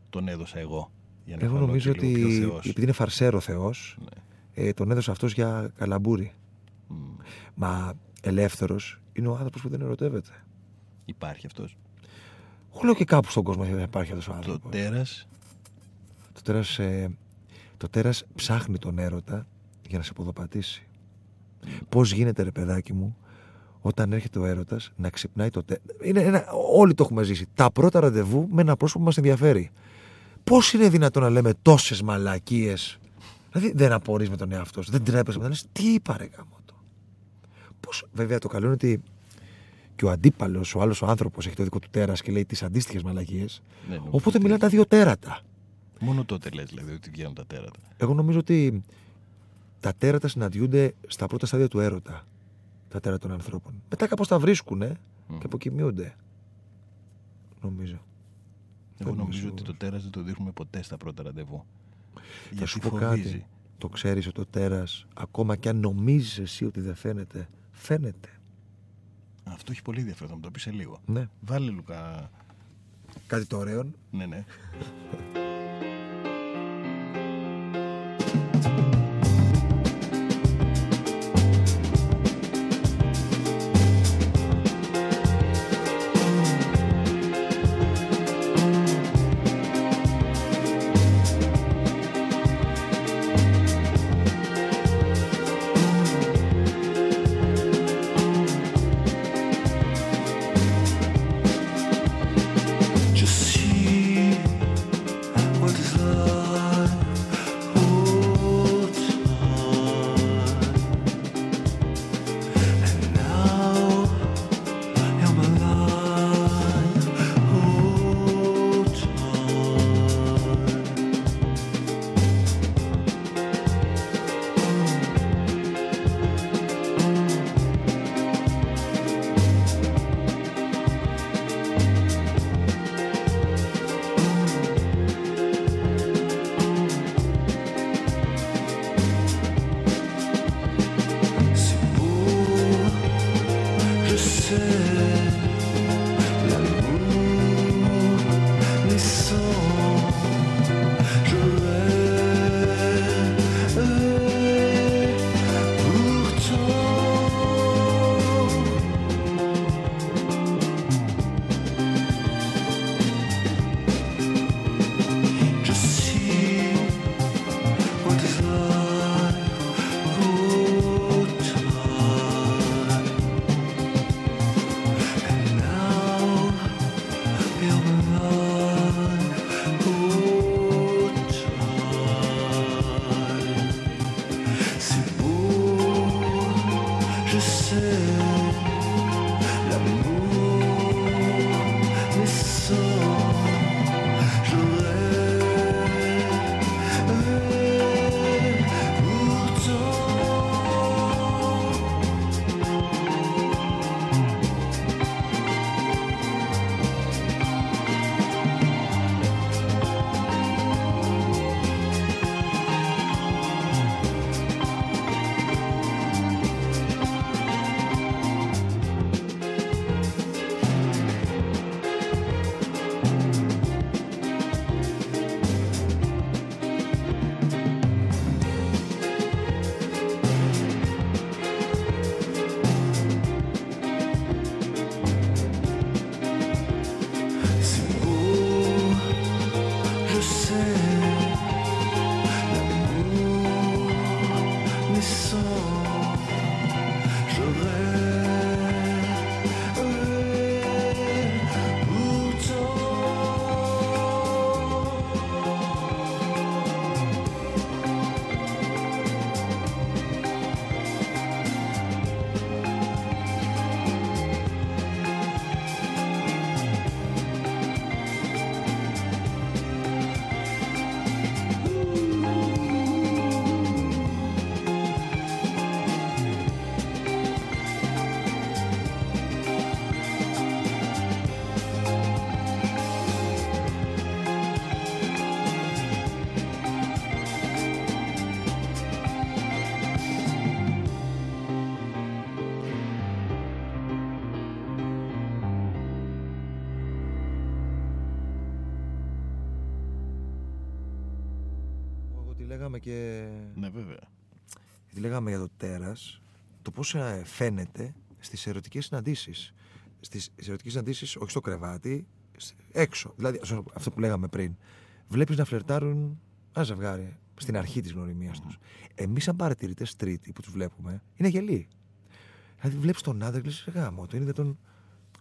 τον έδωσα εγώ. Για να
Εγώ
φανώ
νομίζω
και λίγο
ότι
πιο Θεός.
επειδή είναι φαρσέρο Θεός,
Ναι.
ε, τον έδωσε αυτός για καλαμπούρι.
Μμ.
Μα ελεύθερος είναι ο άνθρωπος που δεν ερωτεύεται.
Υπάρχει αυτός.
Εγώ λέω και κάπου στον κόσμο δεν υπάρχει αυτός ο
Το
άνθρωπος.
τέρας.
Το τέρας, ε, το τέρας ψάχνει τον έρωτα για να σε ποδοπατήσει. Πώς γίνεται ρε παιδάκι μου όταν έρχεται ο έρωτας να ξυπνάει το τέρας. Είναι ένα, όλοι το έχουμε ζήσει. Τα πρώτα ραντεβού με ένα πρόσωπο που μας ενδιαφέρει. Πώς είναι δυνατόν να λέμε τόσες μαλακίες; Δηλαδή δεν απορείς με τον εαυτό σου. Δεν τρέπεσαι μετά. Λες, τι είπα ρε γάμο το. Πώς, βέβαια το καλό είναι ότι και ο αντίπαλος, ο άλλος ο άνθρωπος έχει το δικό του τέρας και λέει τις αντίστοιχες μαλακίες.
Ναι, νομίζω
Οπότε
ότι-
μιλάνε τα δύο τέρατα.
Μόνο τότε λες δηλαδή ότι βγαίνουν τα τέρατα.
Εγώ νομίζω ότι τα τέρατα συναντιούνται στα πρώτα στάδια του έρωτα. Τα τέρατα των ανθρώπων. Μετά κάπως τα βρίσκουν
Μμ.
και αποκοιμιούνται. Νομίζω.
Εγώ
είμαι
νομίζω ότι
σίγουρος.
το τέρας δεν το δείχνουμε ποτέ στα πρώτα ραντεβού.
Θα σου
Γιατί
πω
φοβίζει.
κάτι. Το ξέρεις ότι το τέρας, ακόμα και αν νομίζεις εσύ ότι δεν φαίνεται, φαίνεται.
Αυτό έχει πολύ ενδιαφέρον, θα μου το πεις σε λίγο.
Ναι.
Βάλε Λουκά.
Κάτι το ωραίο.
Ναι, ναι.
λέγαμε και.
Ναι, βέβαια.
Τι λέγαμε για το τέρας, το πώς ε, φαίνεται στις ερωτικές συναντήσεις. Στις ερωτικές συναντήσεις, όχι στο κρεβάτι, σ- έξω. Δηλαδή, σω- αυτό που λέγαμε πριν. Βλέπεις να φλερτάρουν ένα ζευγάρι στην αρχή της γνωριμίας τους. Εμείς σαν παρατηρητές τρίτη που τους βλέπουμε, είναι γελοί. Δηλαδή βλέπεις τον άντρα και λες γάμο, το είναι δυνατόν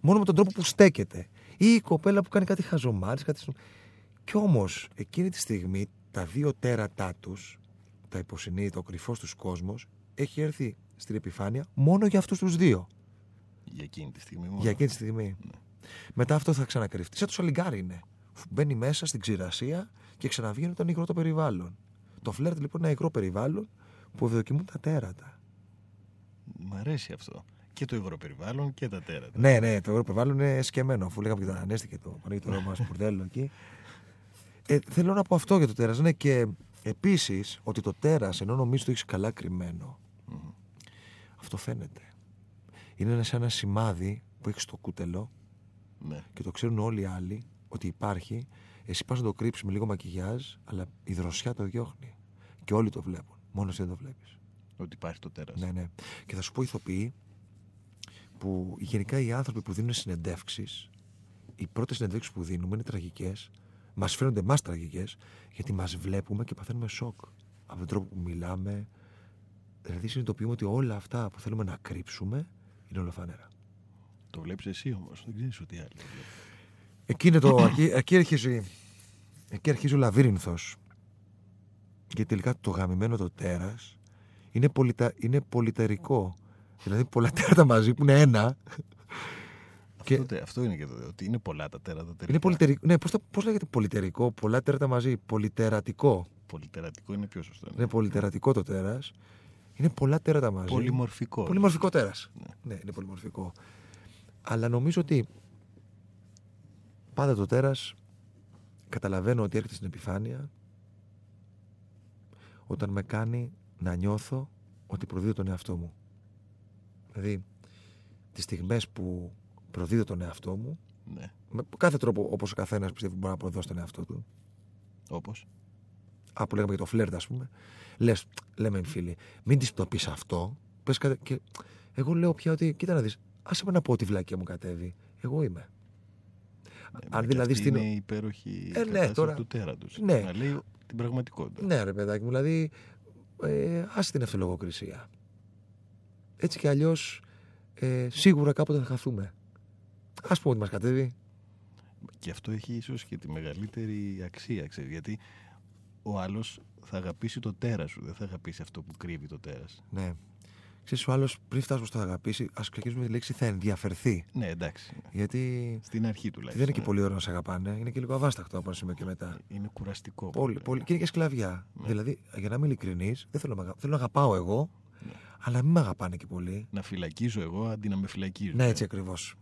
μόνο με τον τρόπο που στέκεται. Ή η κοπέλα που κάνει κάτι χαζομάρες, κάτι... στο- Κι όμως, εκείνη τη στιγμή, τα δύο τέρατά τους, τα υποσυνείδητα, ο κρυφός τους κόσμος, έχει έρθει στην επιφάνεια μόνο για αυτούς τους δύο.
Για εκείνη τη στιγμή μόνο.
Για εκείνη τη στιγμή. Μετά αυτό θα ξανακρυφτεί. Σαν το σαλιγκάρι είναι. Μπαίνει μέσα στην ξηρασία και ξαναβγαίνει όταν υγρό το περιβάλλον. Το φλερτ λοιπόν είναι ένα υγρό περιβάλλον που ευδοκιμούν τα τέρατα.
Μ' αρέσει αυτό. Και το υγροπεριβάλλον και τα τέρατα.
Ναι, ναι, το υγρό περιβάλλον είναι σκεμμένο. Αφού λέγαμε και τον Ανέστη και το πανηγυρό μας μπουρδέλο εκεί. Ε, θέλω να πω αυτό για το τέρας. Ναι, και επίσης ότι το τέρας ενώ νομίζεις το έχεις καλά κρυμμένο, αυτό φαίνεται. Είναι σαν ένα σημάδι που έχεις στο κούτελο
Ναι.
και το ξέρουν όλοι οι άλλοι ότι υπάρχει. Εσύ πας να το κρύψεις με λίγο μακιγιάζ, αλλά η δροσιά το διώχνει. Και όλοι το βλέπουν. Μόνος εσύ δεν το βλέπεις.
Ότι υπάρχει το τέρας.
Ναι, ναι. Και θα σου πω ηθοποιοί που γενικά οι άνθρωποι που δίνουν συνεντεύξεις, οι πρώτες συνεντεύξεις που δίνουμε είναι τραγικές. Μας φαίνονται εμά τραγικές, γιατί μας βλέπουμε και παθαίνουμε σοκ από τον τρόπο που μιλάμε. Δηλαδή συνειδητοποιούμε ότι όλα αυτά που θέλουμε να κρύψουμε είναι ολοφανέρα.
Το βλέπεις εσύ όμως. Δεν ξέρεις ότι άλλοι το βλέπουν.
Εκεί, είναι το, εκεί, εκεί, αρχίζει, εκεί αρχίζει ο λαβύρινθος. Και τελικά το γαμημένο το τέρας είναι, πολυτα, είναι πολυτερικό. Δηλαδή πολλά τέρατα μαζί που είναι ένα. Και-
Αυτό, τε- αυτό είναι και το ότι είναι πολλά τα τέρατα τελικά.
Είναι πολυτερικό. Ναι, πώς, το- πώς λέγεται πολυτερικό. Πολλά τέρατα μαζί. Πολυτερατικό.
Πολυτερατικό είναι πιο σωστό.
Είναι πολυτερατικό το τέρας. Είναι πολλά τέρατα μαζί.
Πολυμορφικό.
Πολυμορφικό τέρας.
Ναι.
Ναι, είναι πολυμορφικό. Αλλά νομίζω ότι πάντα το τέρας καταλαβαίνω ότι έρχεται στην επιφάνεια όταν με κάνει να νιώθω ότι προδίδω τον εαυτό μου. Δηλαδή, τις στιγμές που προδίδω τον εαυτό μου,
Ναι.
με κάθε τρόπο όπως ο καθένας πιστεύει μπορεί να προδώσει τον εαυτό του,
Όπως;
Α, που λέγαμε για το φλερτ, ας πούμε. Λες, λέμε φίλοι, μην της το πεις αυτό. Πες κάτι, και εγώ λέω πια ότι, κοίτα να δεις, άσε με να πω ότι η βλακία μου κατέβει. Εγώ είμαι. Αν
Και
δηλαδή
αυτή
στην-
Είναι η υπέροχη
Ε, ναι,
κατάσταση
τώρα-
του τέρατος.
Ναι.
Να λέει την πραγματικότητα.
Ναι, ρε παιδάκι μου, δηλαδή, ε, άσε την αυτολογοκρισία. Έτσι κι αλλιώς, ε, σίγουρα κάποτε θα χαθούμε. Α πούμε ότι μας κατέβει.
Και αυτό έχει ίσως και τη μεγαλύτερη αξία, ξέρεις, γιατί ο άλλος θα αγαπήσει το τέρας σου, δεν θα αγαπήσει αυτό που κρύβει το τέρας.
Ναι. Ξέρεις, ο άλλος πριν φτάσουμε στο θα αγαπήσει, ας ξεκινήσουμε με τη λέξη θα ενδιαφερθεί.
Ναι, εντάξει.
Γιατί
Στην αρχή τουλάχιστον.
δεν είναι και πολύ ωραίο να σε αγαπάνε, είναι και λίγο αβάσταχτο από ένα σημείο και μετά.
Είναι κουραστικό.
Πολύ, πολύ, και είναι και σκλαβιά. Δηλαδή, για να είμαι ειλικρινής, δεν θέλω να, με αγα- θέλω να αγαπάω εγώ, αλλά μην με αγαπάνε και πολύ.
Να φυλακίζω εγώ αντί να με φυλακίζουν.
Ναι, έτσι ακριβώς.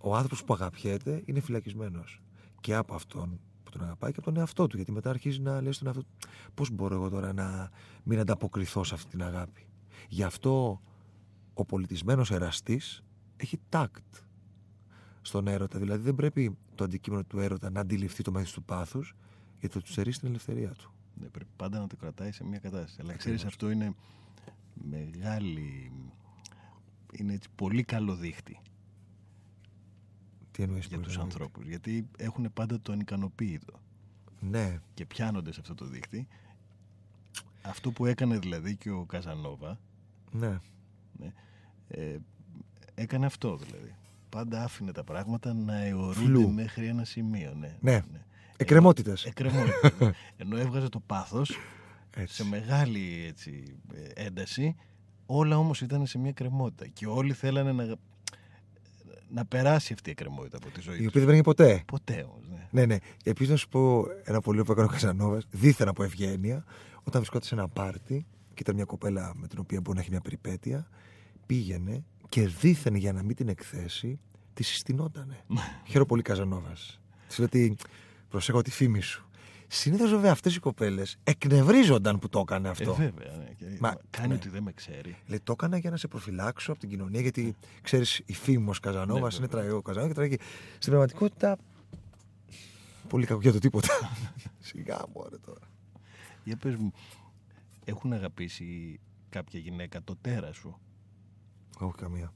Ο άνθρωπος που αγαπιέται είναι φυλακισμένος. Και από αυτόν που τον αγαπάει και από τον εαυτό του. Γιατί μετά αρχίζει να λέει στον εαυτό του: Πώς μπορώ εγώ τώρα να μην ανταποκριθώ σε αυτή την αγάπη; Γι' αυτό ο πολιτισμένος εραστής έχει τάκτ στον έρωτα. Δηλαδή δεν πρέπει το αντικείμενο του έρωτα να αντιληφθεί το μέγεθος του πάθους, γιατί θα τους στερήσει την ελευθερία του.
Ναι, πρέπει πάντα να το κρατάει σε μια κατάσταση. Αλλά ξέρεις αυτό είναι μεγάλη... Είναι έτσι πολύ καλό δίχτυ
Τι εννοείς
για τους ανθρώπους. Γιατί έχουν πάντα το ανικανοποίητο.
Ναι,
Και πιάνονται σε αυτό το δίχτυ. Αυτό που έκανε δηλαδή και ο Καζανόβα,
Ναι.
ε, έκανε αυτό δηλαδή. Πάντα άφηνε τα πράγματα να αιωρούνται
Φλου.
μέχρι ένα σημείο. Ναι.
Ναι. Εκκρεμότητες.
Εκκρεμότητα. ναι. Ενώ έβγαζε το πάθος
Έτσι.
σε μεγάλη έτσι, ε, ένταση, όλα όμως ήταν σε μια κρεμότητα. Και όλοι θέλανε να, να περάσει αυτή η εκκρεμότητα από τη ζωή
Η
τους.
οποία δεν βγαίνει ποτέ.
Ποτέ όμως, ναι.
Ναι, ναι. Επίσης να σου πω ένα πολύ που έκανε ο Καζανόβας, δίθεν από ευγένεια, όταν βρισκόταν σε ένα πάρτι και ήταν μια κοπέλα με την οποία μπορεί να έχει μια περιπέτεια, πήγαινε και δίθεν για να μην την εκθέσει, τη συστηνότανε. Χαίρομαι πολύ Καζανόβας. Της λέει ότι προσέχω τη φήμη σου. Συνήθως βέβαια αυτές οι κοπέλες εκνευρίζονταν που το έκανε
Ε,
αυτό.
βέβαια, ναι. Και
Μα-
κάνει
ναι.
ότι δεν με ξέρει.
Λέει, το έκανα για να σε προφυλάξω από την κοινωνία, γιατί ξέρεις, η φήμο Καζανόβας
Ναι,
είναι
βέβαια.
τραγικό Καζανόβας και τραγική. Στην πραγματικότητα. Πολύ κακό για το τίποτα. Σιγά μου, ωραία τώρα.
Για πες μου, έχουν αγαπήσει κάποια γυναίκα το τέρας σου;
Όχι καμία.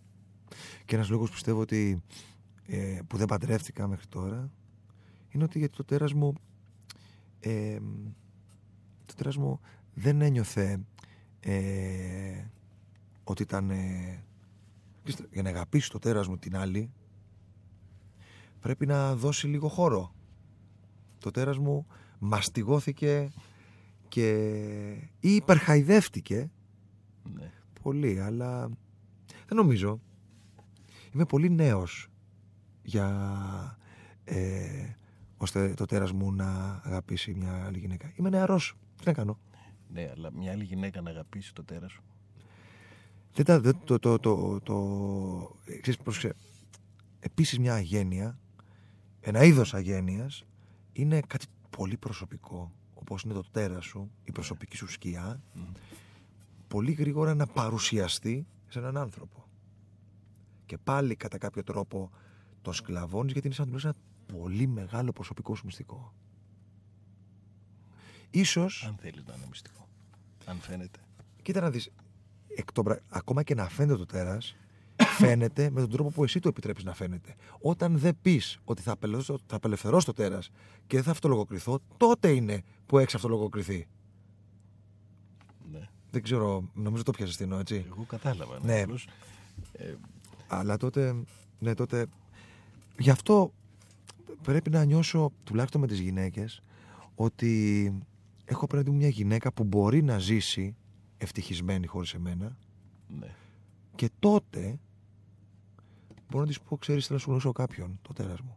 Και ένας λόγος πιστεύω ότι ε, που δεν παντρεύτηκα μέχρι τώρα είναι ότι γιατί το τέρας μου ε, το τέρας μου δεν ένιωθε ε, ότι ήταν ε, ξέρετε, για να αγαπήσει το τέρας μου την άλλη πρέπει να δώσει λίγο χώρο. Το τέρας μου μαστιγώθηκε και ή υπερχαϊδεύτηκε.
Ναι.
πολύ αλλά δεν νομίζω. Είμαι πολύ νέος για ε, ώστε το τέρας μου να αγαπήσει μια άλλη γυναίκα είμαι νεαρός τι να κάνω;
Ναι, αλλά μια άλλη γυναίκα να αγαπήσει το τέρας σου.
Δεν τα, δεν, το, το, το, το, ε, ξέρεις, πρόσεξε. Επίσης μια αγένεια, ένα είδος αγένειας, είναι κάτι πολύ προσωπικό, όπως είναι το τέρας σου, η προσωπική σου σκιά, πολύ γρήγορα να παρουσιαστεί σε έναν άνθρωπο. Και πάλι κατά κάποιο τρόπο το σκλαβώνεις γιατί είναι σαν να του λες ένα πολύ μεγάλο προσωπικό σου μυστικό. Ίσως
Αν θέλεις να είναι μυστικό. Αν φαίνεται.
Κοίτα να δεις, εκ των πρα- ακόμα και να φαίνεται το τέρας, φαίνεται με τον τρόπο που εσύ το επιτρέπεις να φαίνεται. Όταν δεν πεις ότι θα απελευθερώσω, θα απελευθερώσω το τέρας και δεν θα αυτολογοκριθώ, τότε είναι που έχεις αυτολογοκριθεί.
Ναι.
Δεν ξέρω, νομίζω το πιάσες την έτσι.
Εγώ κατάλαβα.
Ναι.
απλώς, ε,
Αλλά τότε, ναι, τότε, γι' αυτό πρέπει να νιώσω, τουλάχιστον με τις γυναίκες, ότι έχω απέναντι μου μια γυναίκα που μπορεί να ζήσει ευτυχισμένη χωρίς εμένα
ναι.
Και τότε μπορώ να της πω: Ξέρεις, θέλω να σου γνωρίσω κάποιον, το τέρας μου.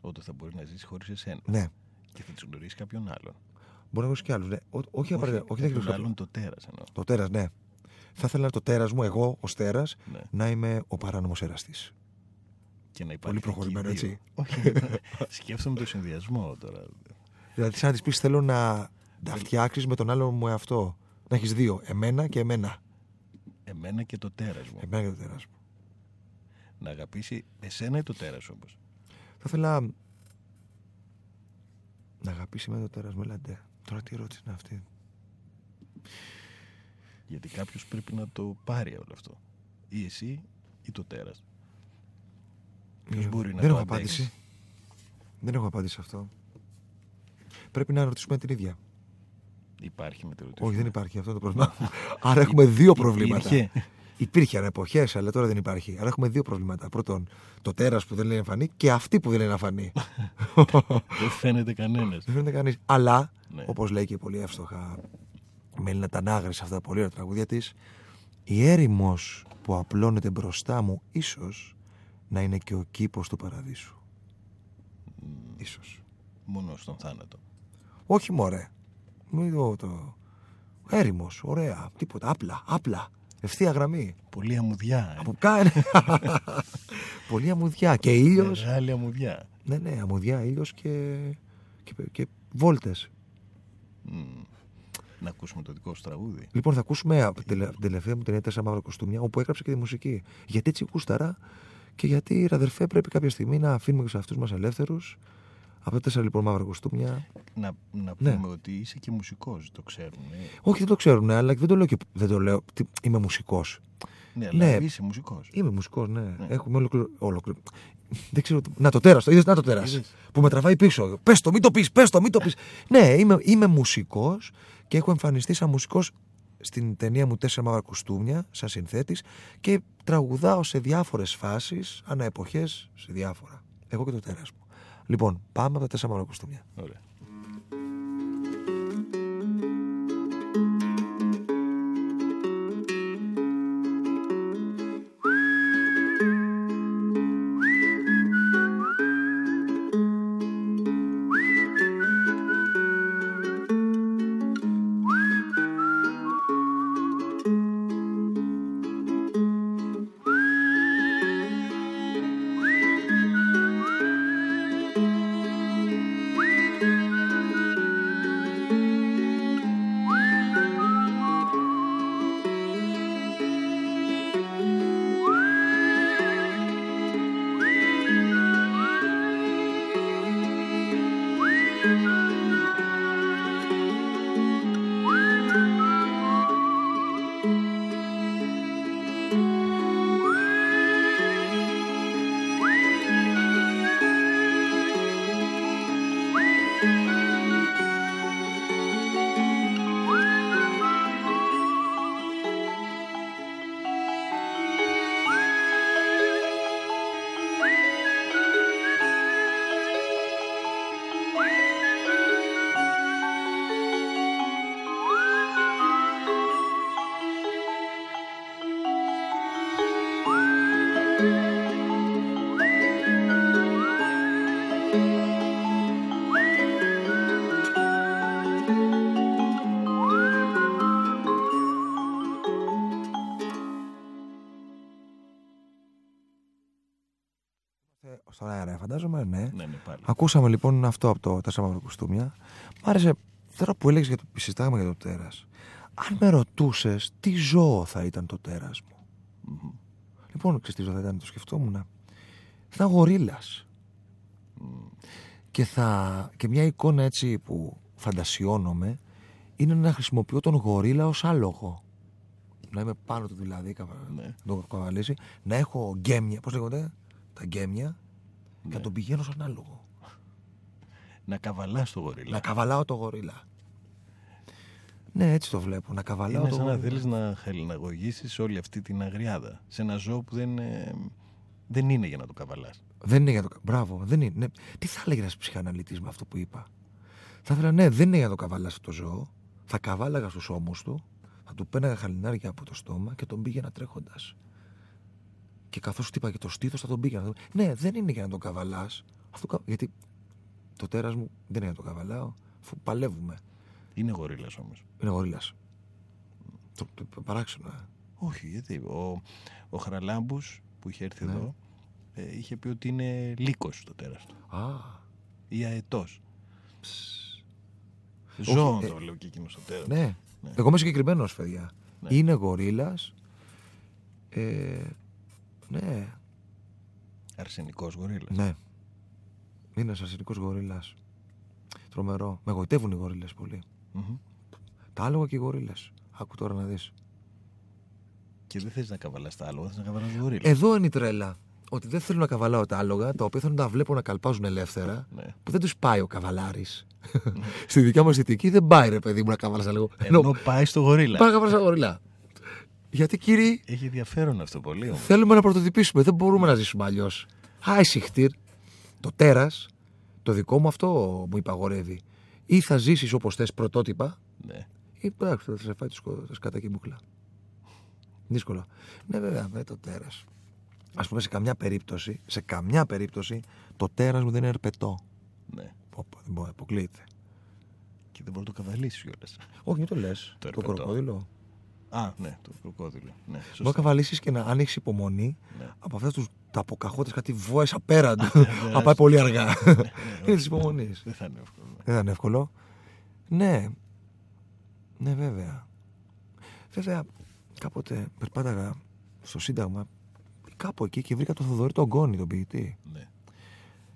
Όταν θα μπορεί να ζήσει χωρίς εσένα.
Ναι,
Και θα της γνωρίσει κάποιον άλλον.
μπορεί να γνωρίσει και άλλους. Ναι. Ό- όχι απαραίτητα. Όχι, δεν
κάποιον
ξέρω
άλλον το τέρας εννοώ.
Το τέρας, ναι. Θα ήθελα το τέρας μου, εγώ ως τέρας,
Ναι.
να είμαι ο παράνομος εραστής.
Και να υπάρχει
Πολύ προχωρημένο,
και οι δύο.
έτσι.
Όχι. Σκέφτομαι το συνδυασμό τώρα.
Δηλαδή, σαν να της πεις: Θέλω να τα φτιάξεις με τον άλλο μου εαυτό. Να έχεις δύο, εμένα και εμένα.
Εμένα και το τέρας μου.
Εμένα και το τέρας μου.
Να αγαπήσει εσένα ή το τέρας όμω.
Θα ήθελα να αγαπήσει με το τέρας μου. Έλατε. Τώρα τι ερώτηση είναι αυτή.
Γιατί κάποιος πρέπει να το πάρει όλο αυτό. Ή εσύ ή το τέρας. Ποιος
Ε,
μπορεί να
Δεν
το
έχω
αντέξει;
απάντηση. Δεν έχω απάντηση σε αυτό. Πρέπει να ρωτήσουμε την ίδια.
Υπάρχει μετεωρητισμό.
Όχι, δεν υπάρχει αυτό το πρόβλημα. Άρα έχουμε δύο προβλήματα.
Υπήρχε.
Υπήρχε εποχές, αλλά τώρα δεν υπάρχει. Άρα έχουμε δύο προβλήματα. Πρώτον, το τέρας που δεν λέει εμφανή και αυτή που δεν είναι εμφανή.
Δεν φαίνεται κανένας.
δεν φαίνεται κανείς. Αλλά,
Ναι.
όπως λέει και πολύ εύστοχα Μέλινα Τανάγρη σε αυτά τα πολύ ωραία τραγούδια της, η έρημος που απλώνεται μπροστά μου, ίσως να είναι και ο κήπος του παραδείσου. Ίσως.
Μόνο στον θάνατο.
Όχι μωρέ. Μην το... το... Έρημος, ωραία. Τίποτα. Απλά, απλά. Ευθεία γραμμή.
Πολύ αμμουδιά. ε.
Από κάνει. Πολύ αμμουδιά. Και ήλιος.
Μεγάλη αμμουδιά.
Ναι, ναι, αμμουδιά, ήλιος και, και, και βόλτες.
Μμ. Να ακούσουμε το δικό σου τραγούδι.
Λοιπόν, θα ακούσουμε από την τελε- την τελευταία μου ταινία Τέσσερα Μαύρα Κοστούμια, όπου έγραψε και τη μουσική. Γιατί έτσι γούσταρα και γιατί, αδερφέ, πρέπει κάποια στιγμή να αφήνουμε και σε αυτού μας ελεύθερους. Από τα τέσσερα λοιπόν μαύρα κοστούμια.
Να, να
Ναι.
πούμε ότι είσαι και μουσικός, το ξέρουν. ε.
Όχι, δεν το ξέρουν, αλλά και δεν το λέω. Και, δεν το λέω. Τι, είμαι μουσικός.
Ναι, αλλά
Ναι.
είσαι μουσικός.
Είμαι μουσικός, ναι.
Ναι.
Έχουμε ολοκληρω... ολοκληρω... Δεν ξέρω. τι- Να το τέρας, το είδες, να το τέρας.
Είδες.
Που με τραβάει πίσω. Πες το, μην το πεις, πες το, μην το πεις. ναι, είμαι, είμαι μουσικός και έχω εμφανιστεί σαν μουσικός στην ταινία μου Τέσσερα μαύρα κουστούμια, σαν συνθέτης και τραγουδάω σε διάφορες φάσεις, ανά εποχές, σε διάφορα. Εγώ και το τέρας μου. Λοιπόν, πάμε από τα Τέσσερα μαύρα κουστούμια.
Ωραία.
Φαντάζομαι, ναι.
Ναι, ναι, πάλι.
Ακούσαμε λοιπόν αυτό από το Τέσσερα μαύρα κουστούμια. Μ' άρεσε τώρα που έλεγες για το συζητάγαμε για το τέρας. Αν με ρωτούσες τι ζώο θα ήταν το τέρας μου; Λοιπόν, ξέρεις τι ζώο θα ήταν, το σκεφτόμουν. Θα ήταν γορίλας. Και, θα, και μια εικόνα έτσι που φαντασιώνομαι είναι να χρησιμοποιώ τον γορίλα ως άλογο. Να είμαι πάνω του δηλαδή, καβα...
Ναι.
να το καβαλήσει, να έχω γκέμια, πώς λέγονται, τα γκέμια, και να τον πηγαίνω σαν άλογο.
Να καβαλά το γορίλα.
Να καβαλάω το γορίλα. Ναι, έτσι το βλέπω. Να καβαλάω
Είναι
το
σαν να
γορίλα.
θέλεις να χαλιναγωγήσεις όλη αυτή την αγριάδα. Σε ένα ζώο που δεν, ε, δεν είναι για να το καβαλάς.
Δεν είναι για το. κα- Μπράβο, δεν είναι. Ναι. Τι θα έλεγε ένας ψυχαναλυτής με αυτό που είπα; Θα ήθελα, ναι, δεν είναι για να το καβαλάς αυτό το ζώο. Θα καβάλαγα στους ώμους του, θα του πέναγα χαλινάρια από το στόμα και τον πήγαινα τρέχοντας. Και καθώς χτύπαγε το στήθος, θα τον πήγαινα. Ναι, δεν είναι για να τον καβαλάς. Γιατί το τέρας μου δεν είναι για να το καβαλάω, αφού παλεύουμε.
Είναι γορίλας όμως.
Είναι γορίλας. Το, το, το παράξενο, ε.
Όχι, γιατί ο, ο Χαραλάμπους που είχε έρθει
Ναι.
εδώ ε, είχε πει ότι είναι λύκος το τέρας του.
Α,
Ή αετός. Ζώο
ε,
το λέω και εκείνος στο τέρας.
ναι.
Ναι.
Εγώ είμαι συγκεκριμένος, παιδιά.
Ναι.
Είναι γορίλας. Ε, ναι,
Αρσενικός γορίλας.
ναι. Είναι ένας αρσενικός γορίλας. Τρομερό. Με γοητεύουν οι γορίλες πολύ. Τα άλογα και οι γορίλες. Άκου τώρα να δεις.
Και δεν θες να καβαλάς τα άλογα, θες να καβαλάς γορίλα.
Εδώ είναι η τρέλα. Ότι δεν θέλω να καβαλάω τα άλογα, τα οποία θέλω να τα βλέπω να καλπάζουν ελεύθερα,
Ναι.
που δεν τους πάει ο καβαλάρης. Στη δικιά μα αισθητική δεν πάει ρε παιδί μου να καβαλάς λίγο.
Ενώ πάει στο γορίλα.
πάει να καβαλάς γορίλα. Γιατί κύριοι,
Έχει ενδιαφέρον αυτό πολύ όμως.
θέλουμε να πρωτοτυπήσουμε. Δεν μπορούμε να ζήσουμε αλλιώς. Άισιχτήρ, το τέρας, το δικό μου αυτό μου υπαγορεύει. Ή θα ζήσεις όπως θες πρωτότυπα,
Ναι.
ή εντάξει, θα σε φάει το σκο- το σκάτα και η μπουκλά. Δύσκολο. Ναι, βέβαια, με το τέρας. Α πούμε, σε καμιά περίπτωση, σε καμιά περίπτωση, το τέρας μου δεν είναι ερπετό.
ναι.
Όπα, δεν μπορεί, αποκλείεται.
Και δεν μπορεί να το καβαλήσεις κιόλας.
Όχι, μην το λες.
Το
Το,
ερπετό.
κροκόδιλο.
Α, ναι, το κροκόδιλο. Ναι, σωστά.
Μπορεί να καβαλήσεις και να αν έχεις υπομονή
Ναι.
από αυτά του τα αποκαχώτες κάτι βόες απέραντου.
περάσει.
να πάει πολύ αργά.
Ναι,
είναι
όχι.
τη υπομονής.
Δεν θα είναι εύκολο. ναι.
Δεν θα είναι εύκολο. Ναι. Ναι, βέβαια. Βέβαια, κάποτε περπάταγα στο Σύνταγμα κάπου εκεί και βρήκα τον Θοδωρή τον Γκόνη, τον ποιητή.
Ναι.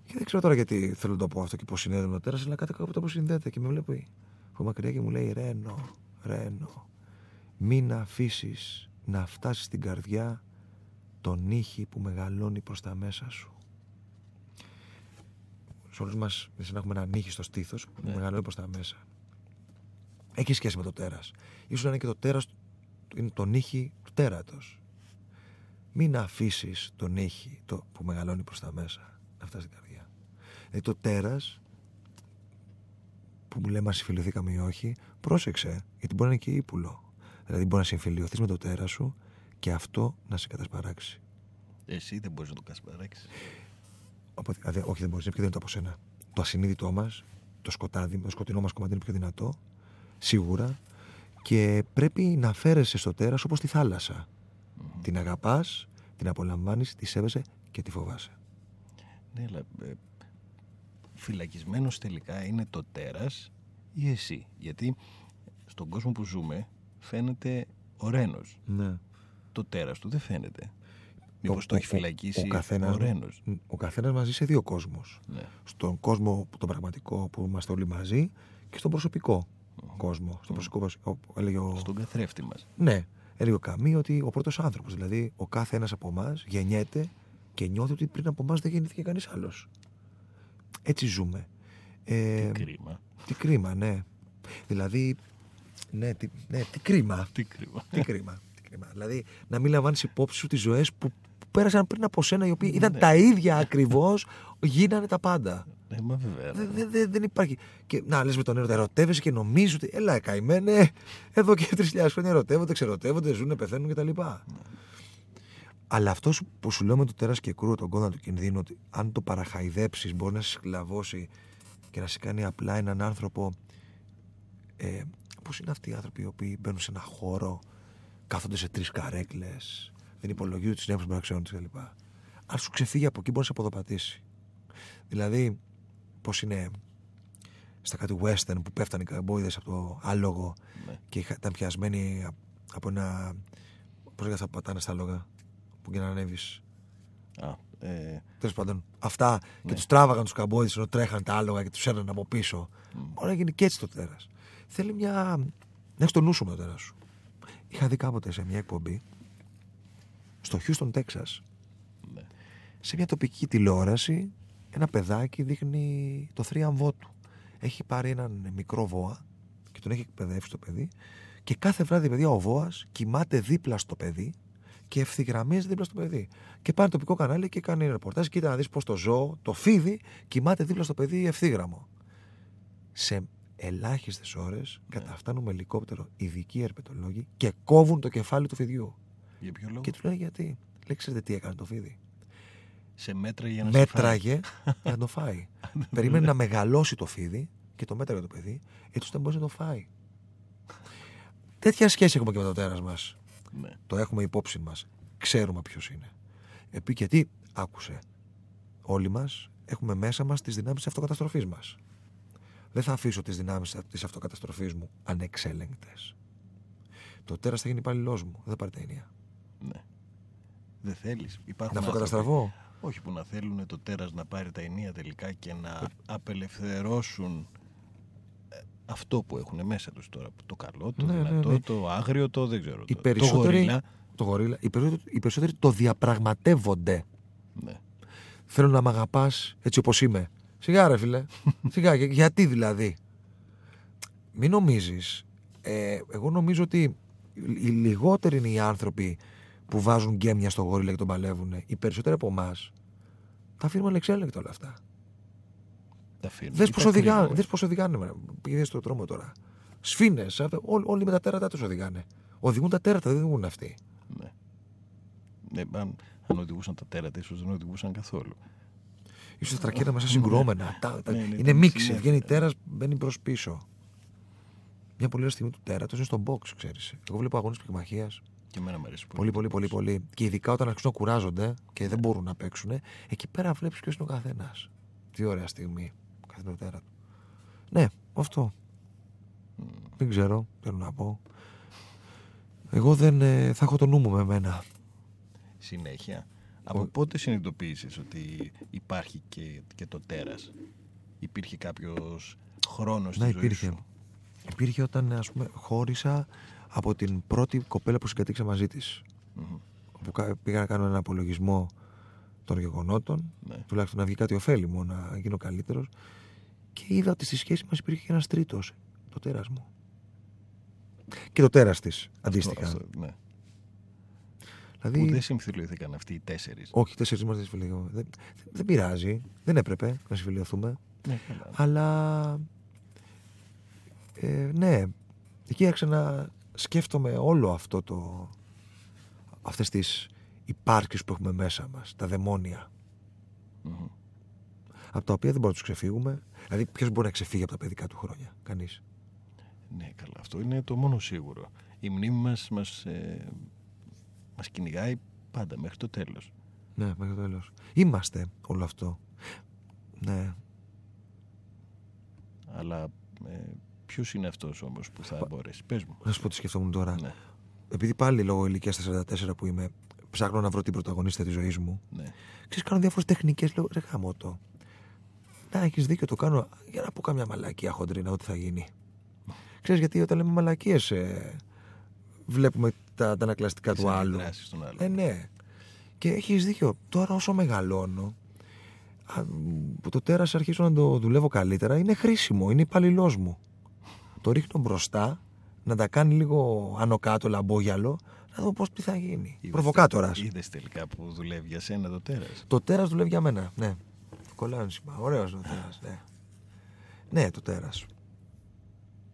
Και δεν ξέρω τώρα γιατί θέλω να το πω αυτό και πώς συνδέεται με το τέρας, αλλά κάτι κάπου το συνδέεται και με βλέπει από μακριά και μου λέει Ρένο, Ρένο, μην αφήσεις να φτάσεις στην καρδιά τον ήχη που μεγαλώνει προς τα μέσα σου. Σε όλους μας, σαν να έχουμε ένα νύχι στο στήθος που
Ναι.
μεγαλώνει προς τα μέσα. έχει σχέση με το τέρας. σω να είναι και το τέρας είναι το νύχι του τέρατος. Μην αφήσεις τον νύχι το, που μεγαλώνει προς τα μέσα να φτάσει στην καρδιά. Δηλαδή το τέρας που μου λέμε αν συμφιλειωθήκαμε ή όχι, πρόσεξε, γιατί μπορεί να είναι και ύπουλο. Δηλαδή μπορεί να συμφιλειωθεί με το τέρα σου και αυτό να σε κατασπαράξει.
Εσύ δεν μπορείς να το κατασπαράξεις.
Οπότε, δηλαδή, όχι, δεν μπορείς, είναι πιο δυνατό από σένα. Το ασυνείδητό μας, το σκοτάδι, το σκοτεινό μας κομμάτι είναι πιο δυνατό, σίγουρα. Και πρέπει να φέρεσαι στο τέρα όπως τη θάλασσα. Την αγαπάς, την απολαμβάνεις, τη σέβεσαι και τη φοβάσαι.
Ναι, αλλά ε, φυλακισμένος τελικά είναι το τέρας ή εσύ. Γιατί στον κόσμο που ζούμε φαίνεται ο Ρένος.
Ναι.
Το τέρας του δεν φαίνεται. Μήπως το έχει φυλακίσει ο,
καθένας,
ο Ρένος.
Ο καθένας μαζί σε δύο κόσμους.
Ναι.
Στον κόσμο, τον πραγματικό που είμαστε όλοι μαζί και στον προσωπικό κόσμο. Στον προσωπικό, έλεγε ο...
Στον καθρέφτη μας.
Ναι. Έλεγε ο Καμί ότι ο πρώτος άνθρωπος, δηλαδή ο κάθε ένας από εμάς γεννιέται και νιώθει ότι πριν από εμάς δεν γεννήθηκε κανείς άλλος. Έτσι ζούμε.
Ε, τι κρίμα.
Τι κρίμα, ναι. Δηλαδή, ναι, τι, ναι, τι κρίμα.
Τι κρίμα.
τι κρίμα. Τι κρίμα. Δηλαδή, να μην λαμβάνεις υπόψη σου τις ζωές που, που πέρασαν πριν από σένα, οι οποίοι ήταν
Ναι.
τα ίδια ακριβώς, γίνανε τα πάντα.
Ναι, μα βέβαια.
Δεν, δεν, δεν, δεν υπάρχει. Και να λες με τον έρωτα, ερωτεύεσαι και νομίζεις ότι. Έλα, καημένε, εδώ και 3.000 χρόνια ερωτεύονται, ξερωτεύονται, ζουν, πεθαίνουν κτλ. Αλλά αυτός που σου λέω με το τέρας και κρούω τον κόδωνα του κινδύνου, ότι αν το παραχαϊδέψεις, μπορεί να σε σκλαβώσει και να σε κάνει απλά έναν άνθρωπο. Ε, Πώς είναι αυτοί οι άνθρωποι οι οποίοι μπαίνουν σε ένα χώρο, κάθονται σε τρεις καρέκλες, δεν υπολογίζουν τι νέε πράξεων τους κλπ. Αν σου ξεφύγει από εκεί, μπορεί να σε αποδοπατήσει. Δηλαδή, πώς είναι στα κάτι western που πέφτανε οι καμπόιδε από το άλογο
Ναι.
και είχα- ήταν πιασμένοι από ένα. Πώς λέγανε αυτά που πατάνε στα λόγα, που και να ανέβεις.
Α, ε,
Τέλος πάντων, αυτά
Ναι.
και τους τράβαγαν τους καμπόιδε ενώ τρέχαν τα άλογα και τους έρναν από πίσω. Μπορεί να γίνει και έτσι το τέρας. Θέλει μια. να έχεις το νου σου με το τέρα σου. Είχα δει κάποτε σε μια εκπομπή στο Houston, Texas,
ναι.
σε μια τοπική τηλεόραση ένα παιδάκι δείχνει το θρίαμβό του. Έχει πάρει έναν μικρό βόα και τον έχει εκπαιδεύσει το παιδί και κάθε βράδυ παιδιά ο βόας κοιμάται δίπλα στο παιδί και ευθυγραμμίζει δίπλα στο παιδί. Και πάει το τοπικό κανάλι και κάνει ρεπορτάζ. Κοίτα να δεις πώς το ζώο, το φίδι, κοιμάται δίπλα στο παιδί ευθύγραμμο. Σε ελάχιστες ώρες καταφτάνουν με ελικόπτερο ειδικοί ερπετολόγοι και κόβουν το κεφάλι του φιδιού.
Για ποιο λόγο;
Και τους λένε γιατί; Λέει, ξέρετε τι έκανε το φίδι.
Σε μέτρα για να σε φάει.
Μέτραγε για να το φάει. Περίμενε να μεγαλώσει το φίδι και το μέτραγε το παιδί, έτσι ώστε να μπορεί να το φάει. Τέτοια σχέση έχουμε και με το τέρα μας.
Ναι.
Το έχουμε υπόψη μας. Ξέρουμε ποιος είναι. Επί γιατί, άκουσε. Όλοι μας έχουμε μέσα μας τις δυνάμεις τη αυτοκαταστροφής μας. Δεν θα αφήσω τις δυνάμεις τη αυτοκαταστροφή μου ανεξέλεγκτες. Το τέρας θα γίνει υπαλληλός μου. Δεν θα πάρει τα ενία.
ναι. Δεν θέλεις. Υπάρχουν
Να
άνθρωποι-
αυτοκαταστραφώ.
Όχι που να θέλουν το τέρας να πάρει τα ενία τελικά και να απελευθερώσουν ε, αυτό που έχουν μέσα τους τώρα. Το καλό, το
Ναι, ναι,
δυνατό,
ναι.
το άγριο, το δεν ξέρω.
Οι
το,
περισσότεροι,
το γορίλα.
το γορίλα, οι, περισσότεροι, οι περισσότεροι το διαπραγματεύονται.
Ναι.
Θέλω να μ' αγαπάς έτσι όπως είμαι. Σιγά, ρε φίλε. Σιγά, για- γιατί δηλαδή; Μην νομίζεις. Ε, εγώ νομίζω ότι οι λιγότεροι είναι οι άνθρωποι που βάζουν γκέμια στο γόριλα και τον παλεύουν. Οι περισσότεροι από εμάς τα αφήνουμε ανεξέλεγκτα όλα αυτά.
Τα αφήνουν.
Δες
Ή
πώ
τα
οδηγάνε.
κρύβουν.
Δες πώς οδηγάνε. μωρέ. Πήγε στο τρόμο τώρα. Σφίνε. Όλοι με τα τέρατα τους οδηγάνε. Οδηγούν τα τέρατα, δεν οδηγούν αυτοί.
Ναι. Ναι, αν, αν οδηγούσαν τα τέρατα, ίσως δεν οδηγούσαν καθόλου.
Σω τα τρακέρα μέσα συγκρουόμενα. Τα- τα-
Ναι, ναι,
είναι
ήταν
μίξη.
συνέφερε.
Βγαίνει τέρας, μπαίνει προς πίσω. Μια πολύ ωραία στιγμή του τέρατος είναι στο box, ξέρεις. Εγώ βλέπω αγώνες πυγμαχία.
Και εμένα μου αρέσει
Πολύ, πολύ, πολύ, πολύ. Και ειδικά όταν αρχίσουν να κουράζονται και
Ναι.
δεν μπορούν να παίξουν, εκεί πέρα βλέπεις ποιος είναι ο καθένας. Τι ωραία στιγμή. Ο καθένα τέρα του. Ναι, αυτό. Δεν ξέρω, τι θέλω να πω. Εγώ δεν ε, θα έχω το νου μου με μένα.
Συνέχεια. Από πότε συνειδητοποίησες ότι υπάρχει και, και το τέρας; Υπήρχε κάποιος χρόνος στη
Ναι,
ζωή
υπήρχε.
σου;
Υπήρχε όταν ας πούμε, χώρισα από την πρώτη κοπέλα που συγκατοίξα μαζί της.
Μμμ.
Που κα- πήγα να κάνω ένα απολογισμό των γεγονότων,
Ναι.
τουλάχιστον να βγει κάτι ωφέλιμο, να γίνω καλύτερος. Και είδα ότι στη σχέση μας υπήρχε και ένας τρίτος, το τέρας μου. Και το τέρας της αντίστοιχα.
Αυτό, ναι.
Δηλαδή,
Που δεν συμφιλειωθήκαν αυτοί οι τέσσερις.
όχι, τέσσερις μας δεν συμφιλειωθούμε. Δεν, δεν πειράζει. Δεν έπρεπε να συμφιλειωθούμε.
Ναι, καλά.
Αλλά. Ε, ναι, εκεί άρχισα να σκέφτομαι όλο αυτό το. αυτές τις υπάρξεις που έχουμε μέσα μας, τα δαιμόνια.
Μμμ.
Από τα οποία δεν μπορούμε να τους ξεφύγουμε. Δηλαδή, ποιος μπορεί να ξεφύγει από τα παιδικά του χρόνια, κανείς.
Ναι, καλά. Αυτό είναι το μόνο σίγουρο. Η μνήμη μας μας, ε, μας κυνηγάει πάντα μέχρι το τέλος.
Ναι, μέχρι το τέλος. Είμαστε όλο αυτό. Ναι,
Αλλά ε, ποιος είναι αυτός όμως που θα μπορέσει; Πες μου.
να σου πω τι σκεφτόμουν τώρα.
Ναι,
Επειδή πάλι λόγω ηλικίας 44 που είμαι, ψάχνω να βρω την πρωταγωνίστρια της ζωής μου.
ναι.
Ξέρεις, κάνω διάφορες τεχνικές. Λέω, ρε γάμο το. Να έχεις δίκιο, το κάνω για να πω καμιά μαλακία χοντρίνα, ό,τι θα γίνει. Ξέρεις, γιατί όταν λέμε μαλακίες, ε, βλέπουμε τα, τα ανακλαστικά
Τις
του άλλου.
αντιδράσεις των άλλων.
Ε, ναι. Και έχεις δίκιο. Τώρα, όσο μεγαλώνω, α, που το τέρας αρχίζω να το δουλεύω καλύτερα, είναι χρήσιμο, είναι υπαλληλός μου. Το ρίχνω μπροστά, να τα κάνει λίγο άνω κάτω, λαμπόγιαλο, να δω πώς τι θα γίνει.
Είδες-
Προβοκάτορας.
Είδες τελικά που δουλεύει για σένα το τέρας;
Το τέρας δουλεύει για μένα. Ναι. Κολλάω σήμα. Ωραίος το τέρας. Ναι. ναι, το τέρας.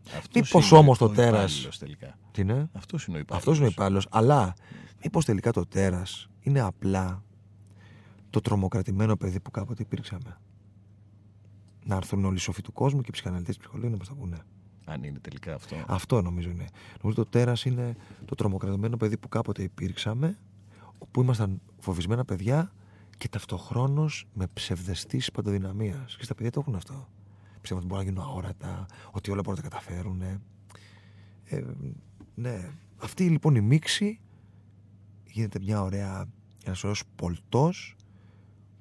Αυτός
Μήπως
είναι
όμως το
ο
τέρας-
υπάλληλος τελικά.
Τι είναι;
Αυτός είναι ο υπάλληλος.
Αυτός είναι ο υπάλληλος. Αλλά μήπως τελικά το τέρας είναι απλά το τρομοκρατημένο παιδί που κάποτε υπήρξαμε; Να έρθουν όλοι οι σοφοί του κόσμου και οι ψυχαναλυτές ψυχολόγοι να μας τα πούνε.
Αν είναι τελικά αυτό.
Αυτό νομίζω είναι. Νομίζω το τέρας είναι το τρομοκρατημένο παιδί που κάποτε υπήρξαμε, όπου ήμασταν φοβισμένα παιδιά και ταυτοχρόνως με ψευδεστήσεις παντοδυναμίας. Και στα παιδιά το έχουν αυτό. Πιστεύω ότι μπορούν να γίνουν αόρατα, ότι όλα μπορούν να τα καταφέρουν. Ε, ναι. Αυτή λοιπόν η μίξη γίνεται μια ωραία, ένας ωραίος πολτός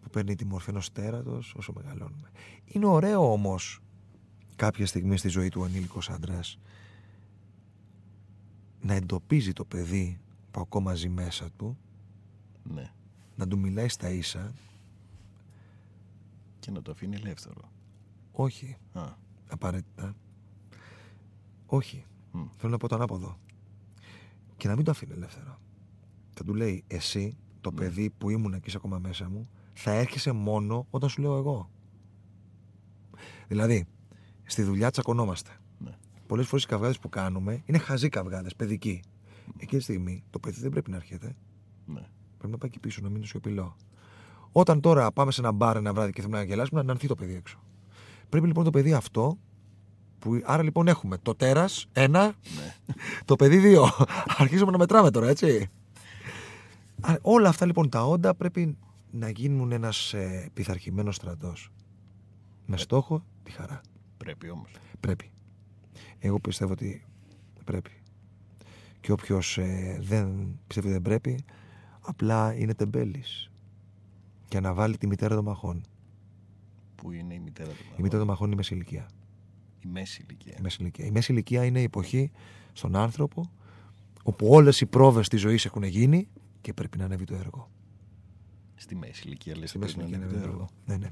που παίρνει τη μορφή ενός τέρατος όσο μεγαλώνουμε. Είναι ωραίο όμως κάποια στιγμή στη ζωή του ο ανήλικος άντρας να εντοπίζει το παιδί που ακόμα ζει μέσα του,
Ναι.
να του μιλάει στα ίσα,
Και να το αφήνει ελεύθερο.
Όχι
Α,
απαραίτητα, όχι,
μ.
θέλω να πω το ανάποδο, και να μην το αφήνει ελεύθερο. Θα του λέει εσύ, το
Ναι.
παιδί που ήμουν και είσαι ακόμα μέσα μου, θα έρχεσαι μόνο όταν σου λέω εγώ. Δηλαδή, στη δουλειά τσακωνόμαστε.
Ναι.
Πολλές φορές οι καυγάδες που κάνουμε είναι χαζοί καυγάδες, παιδικοί. Εκείνη τη στιγμή το παιδί δεν πρέπει να έρχεται.
Ναι.
Πρέπει να πάει εκεί πίσω, να μείνει σιωπηλό. Όταν τώρα πάμε σε ένα μπαρ ένα βράδυ και θέλουμε να γελάσουμε, να ανθεί το παιδί έξω. Πρέπει λοιπόν το παιδί αυτό. Που, άρα λοιπόν έχουμε το τέρας, ένα,
Ναι.
το παιδί δύο. Αρχίζουμε να μετράμε τώρα, έτσι. Α, όλα αυτά λοιπόν τα όντα πρέπει να γίνουν ένας ε, πειθαρχημένος στρατός. Με στόχο τη χαρά.
Πρέπει όμως.
Πρέπει. Εγώ πιστεύω ότι πρέπει. Και όποιος δεν πιστεύει δεν πρέπει, απλά είναι τεμπέλης. Και αναβάλει τη μητέρα των μαχών.
Που είναι η μητέρα του.
Η μητέρα των μαχών είναι η μέση ηλικία.
Η μέση ηλικία.
Η μέση ηλικία, η μέση ηλικία είναι η εποχή στον άνθρωπο όπου όλες οι πρόβες της ζωής έχουν γίνει και πρέπει να ανέβει το έργο.
Στη μέση ηλικία λες
Στη μέση
πρέπει να
ηλικία
είναι
ανέβει
το
το
έργο.
έργο. Ναι, ναι.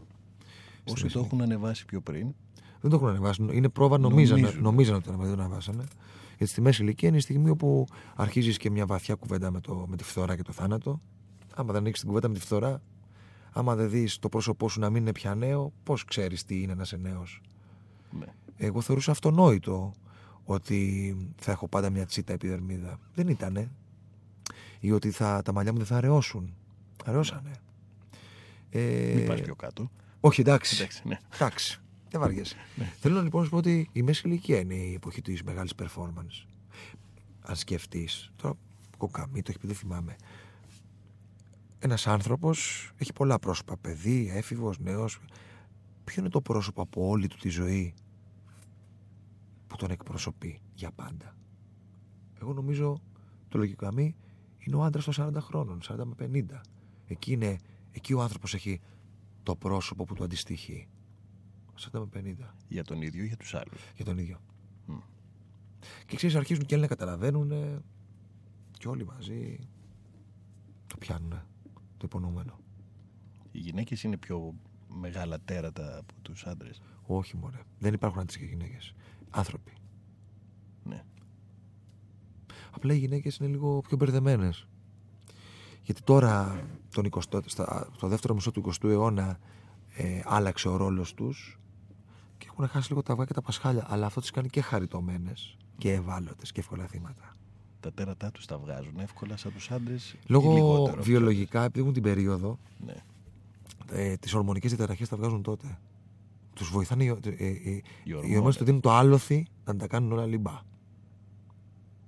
Στη
Όσοι
μέση
το έχουν ανεβάσει πιο πριν,
Δεν το έχουν ανεβάσει. Είναι πρόβα, νομίζανε,
Νομίζουν.
νομίζανε ότι το ανεβάσανε. Γιατί στη μέση ηλικία είναι η στιγμή όπου αρχίζεις και μια βαθιά κουβέντα με, το, με τη φθορά και το θάνατο. Άμα δεν ανοίξει την κουβέντα με τη φθορά, άμα δεν δεις το πρόσωπό σου να μην είναι πια νέο, πώς ξέρεις τι είναι να είσαι νέος;
ναι.
Εγώ θεωρούσα αυτονόητο ότι θα έχω πάντα μια τσίτα επιδερμίδα. Δεν ήτανε. Ή ότι θα, τα μαλλιά μου δεν θα αραιώσουν. Αραιώσανε. Ε,
Μην πας πιο κάτω.
όχι, εντάξει.
Εντάξει, ναι.
Εντάξει. Δεν βαριέσαι. Θέλω λοιπόν να σου πω ότι η μέση ηλικία είναι η εποχή της μεγάλης performance. Αν σκεφτείς. Τώρα, κοκαμί, το έχεις πει, δεν θυμάμαι. Ένας άνθρωπος έχει πολλά πρόσωπα. Παιδί, έφηβος, νέος. Ποιο είναι το πρόσωπο από όλη του τη ζωή που τον εκπροσωπεί για πάντα; Εγώ νομίζω το λογικό αμύ είναι ο άντρας των 40 χρόνων, 40 με 50. Εκεί, είναι, εκεί ο άνθρωπος έχει το πρόσωπο που του αντιστοιχεί. 40 με 50
Για τον ίδιο ή για τους άλλους;
για τον ίδιο.
Μμ.
Και ξέρεις, αρχίζουν και άλλοι να καταλαβαίνουν ε, και όλοι μαζί το πιάνουν το υπονοούμενο.
Οι γυναίκες είναι πιο μεγάλα τέρατα από τους άντρες.
Όχι, μωρέ. Δεν υπάρχουν άντρες και γυναίκες. Άνθρωποι.
Ναι.
Απλά οι γυναίκες είναι λίγο πιο μπερδεμένες. Γιατί τώρα, τον 20, στα, το δεύτερο μισό του 20ου αιώνα, ε, άλλαξε ο ρόλος τους και έχουν χάσει λίγο τα αυγά και τα πασχάλια. Αλλά αυτό τις κάνει και χαριτωμένες και ευάλωτες και εύκολα θύματα.
Τα τέρατά τους τα βγάζουν εύκολα σαν τους άντρες.
Λόγω βιολογικά, επειδή έχουν την περίοδο,
Ναι.
ε, τις ορμονικές διαταραχές τα βγάζουν τότε. Τους βοηθάνε οι, ε, ε, ε, οι
ορμόνες.
ορμόνες του δίνουν το άλοθη να τα κάνουν όλα λιμπά.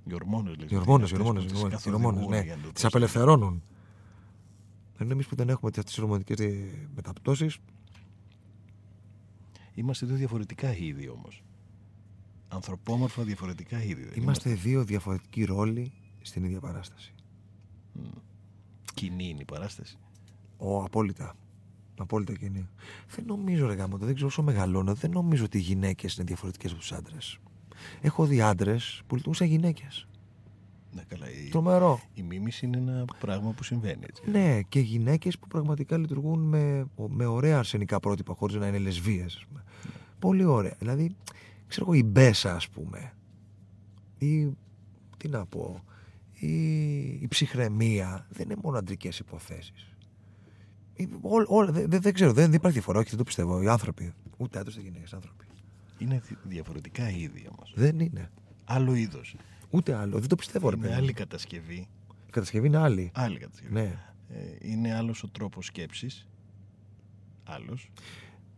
Οι ορμόνες, λέει.
Οι ορμόνες, οι ορμόνες, οι ορμόνες, ναι. Τις απελευθερώνουν. Ενώ εμείς που δεν έχουμε αυτές τις ορμονικές μεταπτώσεις,
Είμαστε δύο διαφορετικά είδη όμως. Ανθρωπόμορφα διαφορετικά είδη. δεν
είμαστε δύο διαφορετικοί ρόλοι στην ίδια παράσταση.
Κοινή είναι η παράσταση.
Ο, απόλυτα. Απόλυτα κοινή. Δεν νομίζω, ρε γάμο, δεν ξέρω όσο μεγαλώνω, δεν νομίζω ότι οι γυναίκες είναι διαφορετικές από τους άντρες. Έχω δει άντρες που λειτουργούν σαν γυναίκες.
Ναι, καλά. Η,
Τρομερό.
η μίμηση είναι ένα πράγμα που συμβαίνει έτσι.
Ναι, και γυναίκες που πραγματικά λειτουργούν με, με ωραία αρσενικά πρότυπα, χωρίς να είναι λεσβείε. Πολύ ωραία. Δηλαδή, ξέρω εγώ, η Μπέσα, ας πούμε. Ή. Τι να πω. Η, η ψυχραιμία δεν είναι μόνο αντρικές υποθέσεις. Δεν, δεν, δεν ξέρω, δεν, δεν υπάρχει διαφορά. Όχι, δεν το πιστεύω. Οι άνθρωποι. Ούτε άντρες ούτε γυναίκες άνθρωποι.
Είναι δι- διαφορετικά είδη όμως.
Δεν είναι.
Άλλο είδος.
Ούτε άλλο. Δεν το πιστεύω, ρε
Είναι
παιδί.
άλλη κατασκευή.
Η κατασκευή είναι άλλη.
Άλλη κατασκευή.
Ναι.
Ε, είναι άλλος ο τρόπος σκέψης. Άλλος.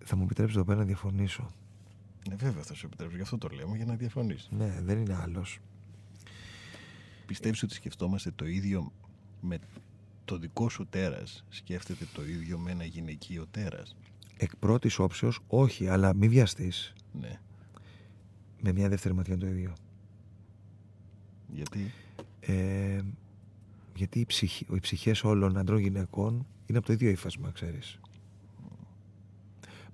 Θα μου επιτρέψεις εδώ πέρα να διαφωνήσω.
Ναι, βέβαια θα σου επιτρέψω. Γι' αυτό το λέμε για να διαφωνήσει.
Ναι, δεν είναι άλλος.
Πιστεύεις ότι σκεφτόμαστε το ίδιο με το δικό σου τέρας; Σκέφτεται το ίδιο με ένα γυναικείο τέρας;
Εκ πρώτης όψεως, όχι, αλλά μη βιαστείς.
Ναι.
Με μια δεύτερη ματιά είναι το ίδιο.
Γιατί;
Ε, γιατί οι, ψυχ, οι ψυχές όλων ανδρών γυναικών είναι από το ίδιο ύφασμα, ξέρεις.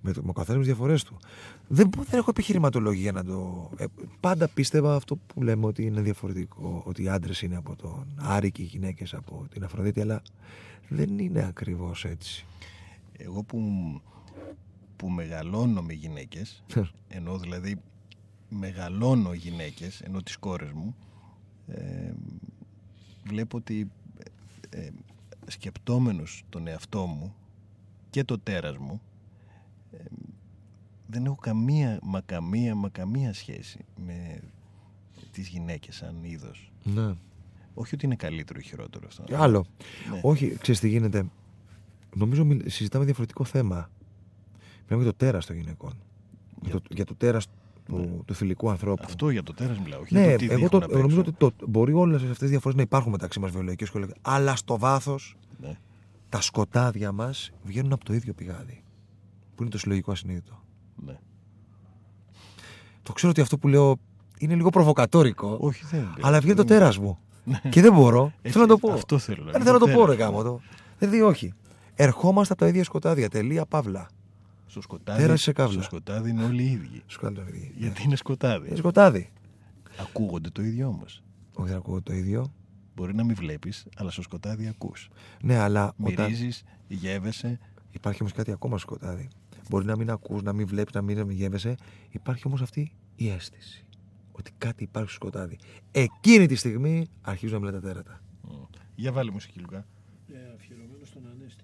Με, το, με ο καθένας με τις διαφορές του. Δεν, μπο- δεν έχω επιχειρηματολογία να το. Ε, πάντα πίστευα αυτό που λέμε ότι είναι διαφορετικό. Ότι οι άντρες είναι από τον Άρη και οι γυναίκες από την Αφροδίτη, αλλά δεν είναι ακριβώς έτσι.
Εγώ που, που μεγαλώνω με γυναίκες ενώ δηλαδή μεγαλώνω γυναίκες ενώ τις κόρες μου ε, βλέπω ότι ε, ε, σκεπτόμενος τον εαυτό μου και το τέρας μου ε, δεν έχω καμία μα καμία μα καμία σχέση με τις γυναίκες σαν είδος
Ναι.
όχι ότι είναι καλύτερο ή χειρότερο αυτό
Και άλλο.
Ναι.
Όχι, ξέρεις τι γίνεται. Νομίζω μιλ- συζητάμε διαφορετικό θέμα. Μιλάμε για το τέρας των γυναικών. Για το, για το τέρας του, του θηλυκού ανθρώπου.
αυτό για το τέρας μιλάω όχι
ναι,
για το τι
εγώ
δείχνουν
το,
απ' έξω.
νομίζω ότι το, μπορεί όλες αυτές τι διαφορές να υπάρχουν μεταξύ μας βιολογικές και όλα. Αλλά στο βάθος
Ναι.
τα σκοτάδια μας βγαίνουν από το ίδιο πηγάδι. Που είναι το συλλογικό ασυνείδητο.
Ναι.
Το ξέρω ότι αυτό που λέω είναι λίγο προβοκατόρικο.
όχι δεν είναι.
Αλλά βγαίνει το
Δεν-
τέρα μου. και δεν μπορώ.
Έτσι,
θέλω να το πω.
αυτό θέλω να
Δεν
πω,
θέλω να το
το
πω, ρε
τέρας.
γάμο το. Δηλαδή, όχι. Ερχόμαστε από τα ίδια σκοτάδια. Τελεία, παύλα.
Στο σκοτάδι,
Τέρας σε καύλα.
στο σκοτάδι είναι όλοι οι ίδιοι.
Σκοτάδι. είναι ίδιο.
Γιατί είναι σκοτάδι.
Είναι σκοτάδι.
Ακούγονται το ίδιο όμως.
Όχι, δεν ακούω το ίδιο.
Μπορεί να μην βλέπεις, αλλά στο σκοτάδι ακούς.
Ναι, αλλά όταν
Μυρίζεις, γεύεσαι.
υπάρχει όμως κάτι ακόμα στο σκοτάδι. Μπορεί να μην ακούς, να μην βλέπεις, να μην γεύεσαι. Υπάρχει όμως αυτή η αίσθηση. Ότι κάτι υπάρχει στο σκοτάδι. Εκείνη τη στιγμή αρχίζουν να μιλάνε τα τέρατα.
Για βάλε μουσική, Λουκά.
Ε, αφιερωμένο στον Ανέστη.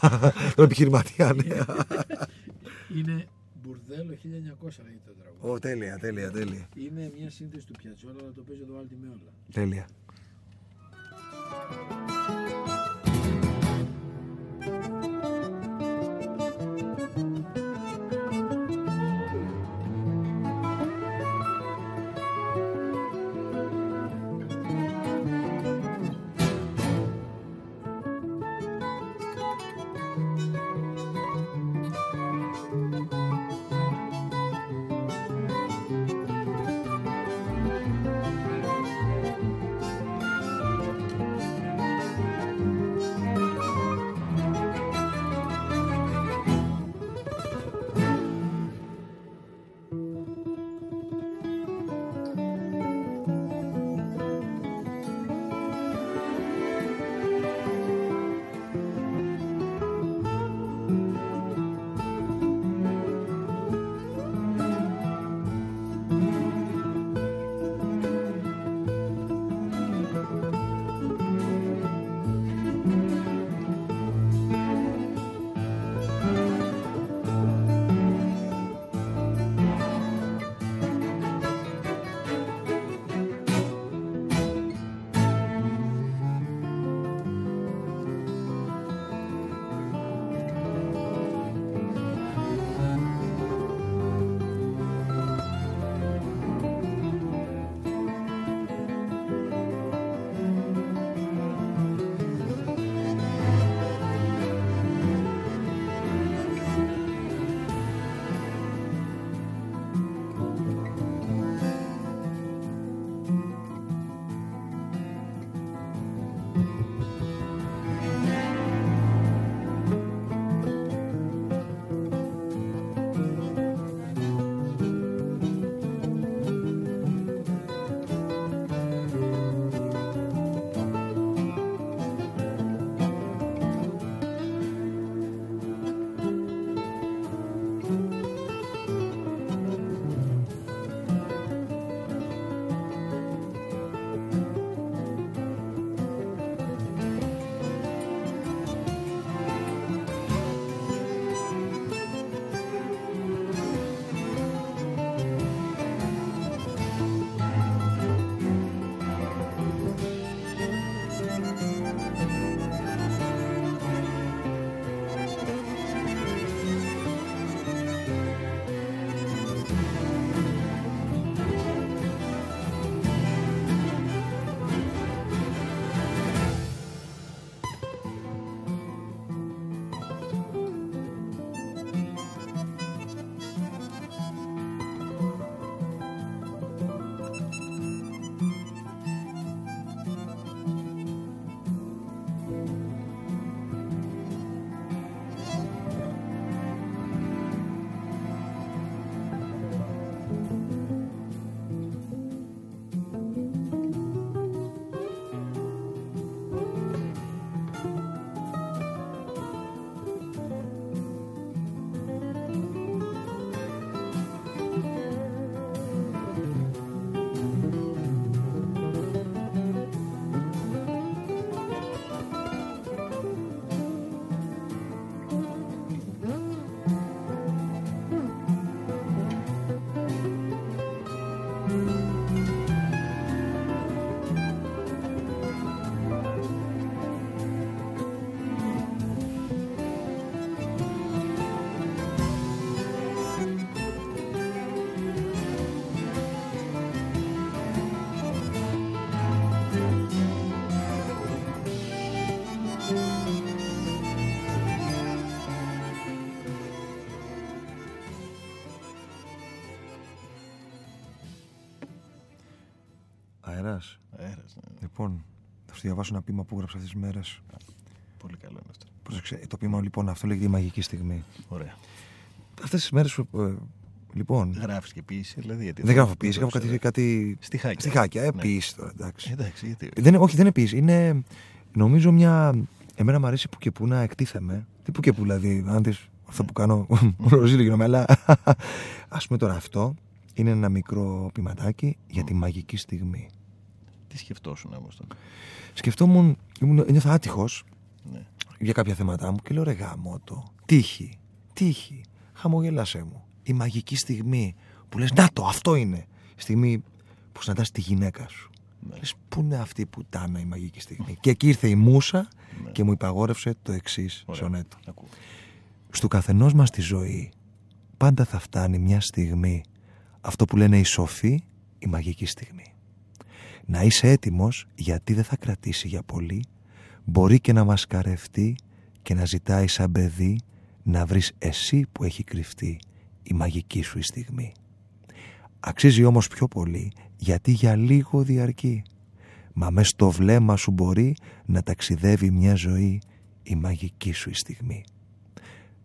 Τον επιχειρηματία, ναι.
Είναι Μπουρδέλο 1900 λέγεται το τραγούδι.
Ω, τέλεια, τέλεια, τέλεια.
Είναι μια σύνθεση του Πιατσόλα, αλλά το παίζει εδώ Άλτη με όλα.
Τέλεια. Διαβάσω ένα ποίημα που έγραψα αυτές τις μέρες.
Πολύ καλό είναι αυτό.
Πρόσεξε, το ποίημα λοιπόν αυτό λέγεται η μαγική στιγμή.
Ωραία.
Αυτές τις μέρες. λοιπόν,
Γράφεις και ποιήση, δηλαδή. Γιατί
δεν γράφω ποιήση, γράφω κάτι. κάτι...
Στιχάκια.
Στιχάκια, ε,
Ναι.
ποιήση τώρα, εντάξει.
Εντάξει, γιατί.
Δεν, είναι- όχι, δεν είναι ποιήση. Είναι νομίζω μια. Εμένα μου αρέσει που και που να εκτίθεμαι. Τι που και που δηλαδή. Αν δεις αυτό που κάνω. Ροζίλη γίνομαι, αλλά. Α πούμε τώρα αυτό είναι ένα μικρό ποιηματάκι για τη μαγική στιγμή.
Τι σκεφτόσουν όμως τότε;
Σκεφτόμουν, ήμουν, νιώθα άτυχος
Ναι.
για κάποια θέματα μου και λέω ρε γάμο το. Τύχη, τύχη, χαμογέλασέ μου. Η μαγική στιγμή που λες να το αυτό είναι. Η στιγμή που συναντάς τη γυναίκα σου.
Ναι.
Λες πού είναι αυτή η πουτάνα η μαγική στιγμή. και εκεί ήρθε η μουσα
Ναι.
και μου υπαγόρευσε το εξής
Ωραία.
σονέτο.
Ακούω.
Στου καθενός μας τη ζωή πάντα θα φτάνει μια στιγμή αυτό που λένε οι σοφοί η μαγική στιγμή. Να είσαι έτοιμος γιατί δεν θα κρατήσει για πολύ μπορεί και να μας καρευτεί και να ζητάει σαν παιδί να βρεις εσύ που έχει κρυφτεί η μαγική σου η στιγμή. Αξίζει όμως πιο πολύ γιατί για λίγο διαρκεί μα μες στο βλέμμα σου μπορεί να ταξιδεύει μια ζωή η μαγική σου η στιγμή.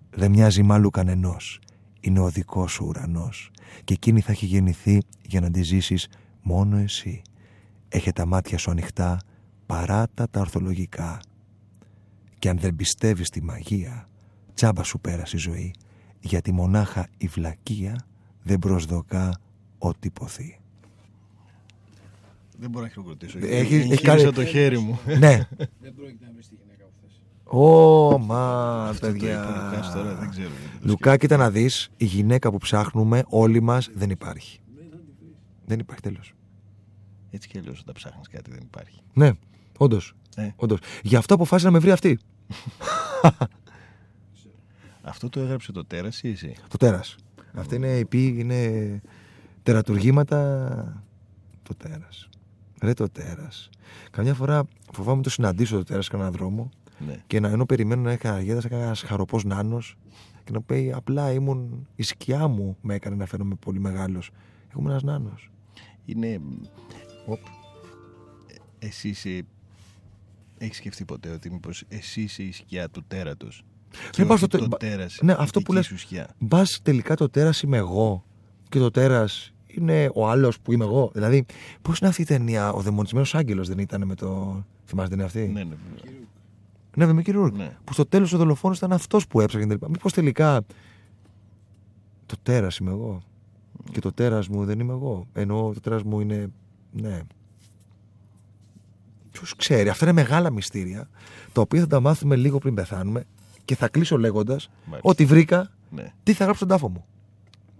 Δεν μοιάζει μάλλον κανενός. Είναι ο δικός σου ουρανός. Και εκείνη θα έχει γεννηθεί για να τη ζήσεις μόνο εσύ. Έχε τα μάτια σου ανοιχτά, παράτα τα ορθολογικά. Και αν δεν πιστεύεις στη μαγεία, τσάμπα σου πέρασε η ζωή. Γιατί μονάχα η βλακεία δεν προσδοκά ό,τι ποθεί.
Δεν μπορώ να χειροκροτήσω.
Έχει-
Έχει,
έχεις
έχει
κάνει-
το χέρι μου.
ναι.
Δεν πρόκειται να βρεις τη γυναίκα που θες.
Ω, μα,
Αυτό το είπε ο Λουκάς
παιδιά.
τώρα, δεν ξέρω. γιατί το
Λουκά, κοίτα να δεις, η γυναίκα που ψάχνουμε όλοι μας δεν υπάρχει. Δεν υπάρχει τέλος.
Σκέφτομαι. Έτσι κι αλλιώς όταν ψάχνεις κάτι δεν υπάρχει.
Ναι, όντως.
Ε.
Όντως. Γι' αυτό αποφάσισα να με βρει αυτή.
Αυτό το έγραψε το τέρας ή εσύ;
Το τέρας. Αυτά είναι οι ποιοι είναι τερατουργήματα. Το τέρας. Ρε το τέρας. Καμιά φορά φοβάμαι το συναντήσω το τέρας σε κανέναν δρόμο
Ναι.
και να, ενώ περιμένω να έχει καραγέδα, σε κανένα χαροπός νάνος και να πει απλά ήμουν η σκιά μου με έκανε να φαίνομαι πολύ μεγάλος. Εγώ ήμουν ένας νάνος.
Είναι. Οπ. Ε, Εσύ είσαι. Έχεις σκεφτεί ποτέ ότι μήπως εσύ είσαι η σκιά του τέρατος;
Δεν πάω στο τε-
το
μπα-
τέρας,
Ναι,
η
αυτό που
δική
λες.
σου σκιά.
Μπας τελικά το τέρας είμαι εγώ και το τέρας είναι ο άλλος που είμαι εγώ. Δηλαδή, πώς είναι αυτή η ταινία, Ο Δαιμονισμένος Άγγελος δεν ήταν με το. Θυμάστε την αυτή;
Ναι, ναι.
Ναι, με Μικη Ρούρκ.
Ναι.
Που στο τέλος ο δολοφόνος ήταν αυτός που έψαχνε. Μήπως τελικά. Το τέρας είμαι εγώ. Και το τέρας μου δεν είμαι εγώ. Ενώ το τέρας μου είναι. Ναι. Ποιος ξέρει. Αυτά είναι μεγάλα μυστήρια. Τα οποία θα τα μάθουμε λίγο πριν πεθάνουμε. Και θα κλείσω λέγοντας
Μάλιστα.
ότι βρήκα
ναι.
τι θα γράψω στον τάφο μου.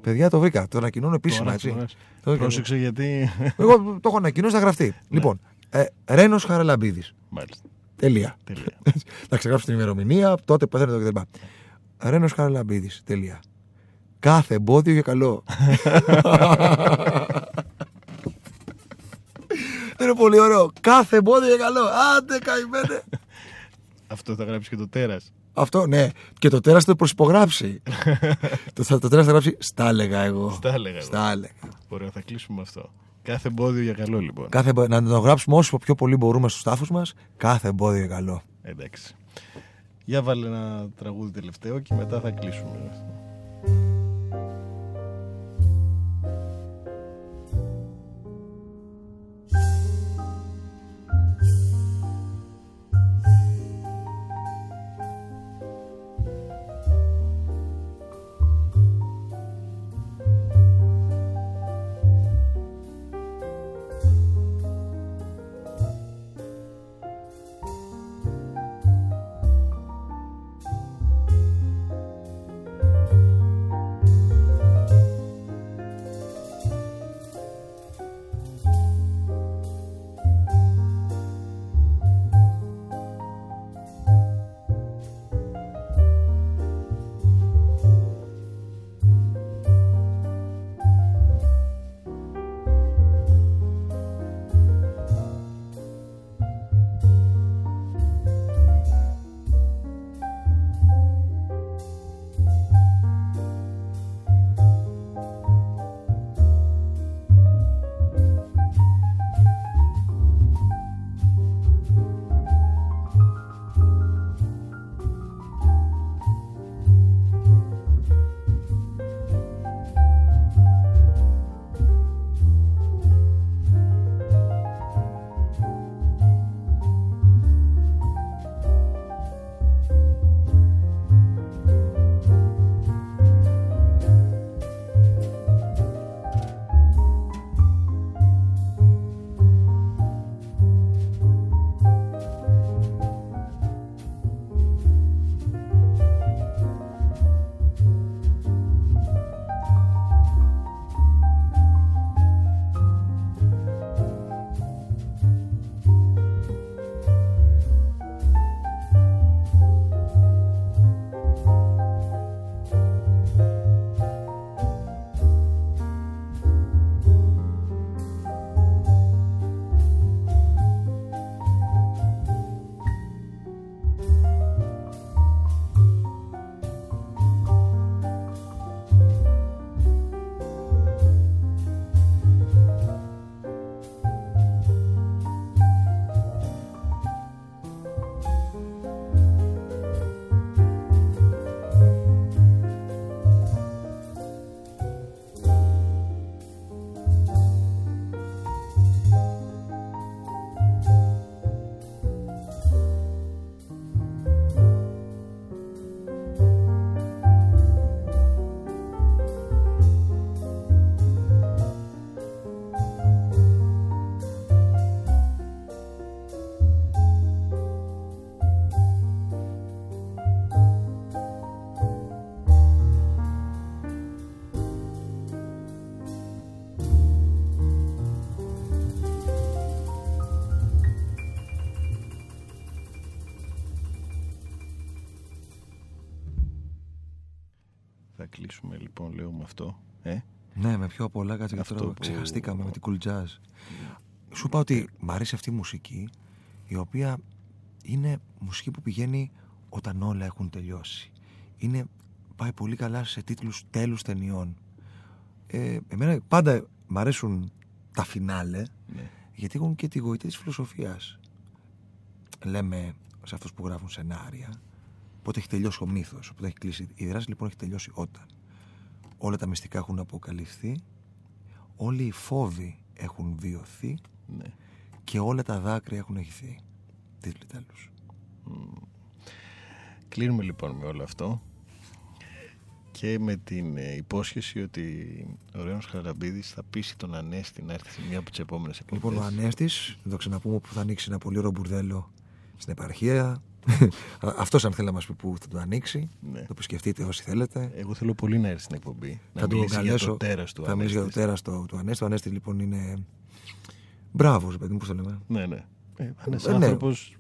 Παιδιά, το βρήκα. Το ανακοινώνω επίσημα,
Τώρα,
έτσι.
τώρα.
Το-
Πρόσεξε γιατί.
Εγώ το έχω ανακοινώσει, θα γραφτεί. Λοιπόν, ε, Ρένος Χαραλαμπίδης.
Μάλιστα.
Τελεία.
Τελεία.
Θα ξεγράψω την ημερομηνία, τότε πεθαίνω το κτλ. Ρένος Χαραλαμπίδης. Τελεία. Κάθε εμπόδιο για καλό. Είναι πολύ ωραίο. Κάθε εμπόδιο για καλό. Άντε, καημένε.
Αυτό θα γράψει και το τέρας.
Αυτό, ναι. Και το τέρας το προσυπογράψει. το, θα- το τέρας θα γράψει. Στα έλεγα εγώ.
Στα έλεγα εγώ.
Στα έλεγα.
Ωραία, θα κλείσουμε με αυτό. Κάθε εμπόδιο για καλό λοιπόν.
Κάθε, εμπο- να το γράψουμε όσο πιο πολύ μπορούμε στους τάφους μας. Κάθε εμπόδιο για καλό.
Εντάξει. Για βάλε ένα τραγούδι τελευταίο και μετά θα κλείσουμε.
Ναι, με πιο πολλά κάτσε και
Αυτό
τώρα
που-
ξεχαστήκαμε με την cool jazz. Σου είπα ότι μ' αρέσει αυτή η μουσική η οποία είναι μουσική που πηγαίνει όταν όλα έχουν τελειώσει. Είναι, πάει πολύ καλά σε τίτλους τέλους ταινιών. Ε, εμένα πάντα μ' αρέσουν τα φινάλε
Ναι.
γιατί έχουν και τη γοητεία της φιλοσοφίας. Λέμε σε αυτούς που γράφουν σενάρια πότε έχει τελειώσει ο μύθος, πότε έχει κλείσει. Η δράση λοιπόν έχει τελειώσει όταν όλα τα μυστικά έχουν αποκαλυφθεί, όλοι οι φόβοι έχουν βιωθεί
ναι.
και όλα τα δάκρυα έχουν ηχθεί. Τίτλοι τέλους.
Κλείνουμε λοιπόν με όλο αυτό και με την ε, υπόσχεση ότι ο Ρέωνος Χαραμπίδης θα πείσει τον Ανέστη να έρθει σε μία από τις επόμενες εκπομπές.
Λοιπόν, ο Ανέστης, να το ξαναπούμε, που θα ανοίξει ένα πολύ ωραίο μπουρδέλο στην επαρχία. Αυτός αν θέλει να μας πει που θα το ανοίξει,
Ναι.
το επισκεφτείτε όσοι θέλετε.
Εγώ θέλω πολύ να έρθει στην εκπομπή.
θα
να
του
μιλήσει για
καλέσω.
το τέρας του
θα μιλήσει για το
Ανέστης.
τέρας του, του Ανέστη. Ο Ανέστη λοιπόν είναι. Μπράβος, παιδί μου, πώς το λέμε.
Ναι, ναι. Ε, ένας
Ε, ναι.
άνθρωπος...